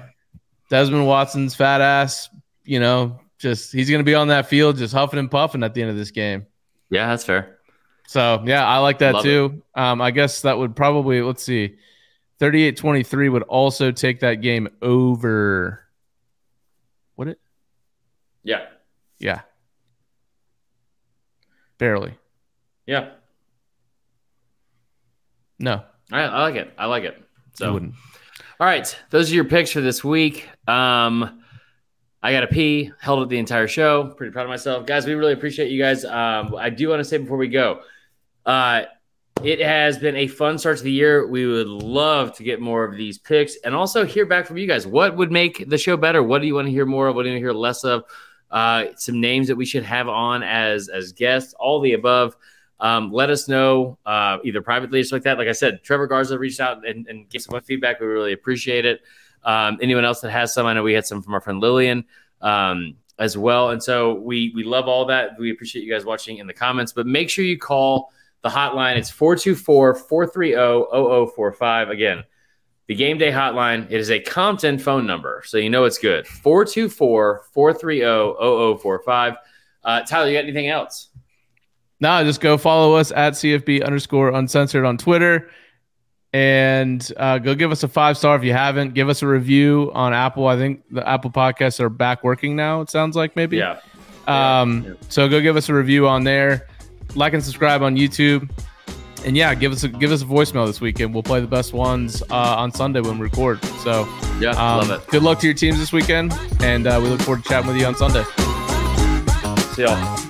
Desmond Watson's fat ass, you know, just he's going to be on that field just huffing and puffing at the end of this game. Yeah, that's fair. So yeah, I like that Love too. Um, I guess that would probably let's see, 38-23 would also take that game over. Would it? Yeah. Yeah. Barely. Yeah. No, I, I like it. I like it. So. All right, those are your picks for this week. Um, I got to pee. Held it the entire show. Pretty proud of myself, guys. We really appreciate you guys. Um, I do want to say before we go, uh, it has been a fun start to the year. We would love to get more of these picks and also hear back from you guys. What would make the show better? What do you want to hear more of? What do you want to hear less of? Uh, some names that we should have on as as guests. All the above. Um, let us know uh, either privately or something like that. Like I said, Trevor Garza reached out and, and gave some feedback. We really appreciate it. Um, anyone else that has some, I know we had some from our friend Lillian um, as well. And so we we love all that. We appreciate you guys watching in the comments, but make sure you call the hotline. It's 424 430 0045. Again, the game day hotline. It is a Compton phone number, so you know it's good. 424 430 0045. Uh, Tyler, you got anything else? No, just go follow us at CFB underscore uncensored on Twitter. And uh, go give us a five star if you haven't. Give us a review on Apple. I think the Apple podcasts are back working now. It sounds like maybe. Yeah. Um, Yeah. so go give us a review on there. Like and subscribe on YouTube. And yeah, give us a give us a voicemail this weekend. We'll play the best ones uh, on Sunday when we record. So Yeah. um, love it. good luck to your teams this weekend, and uh, we look forward to chatting with you on Sunday. See y'all.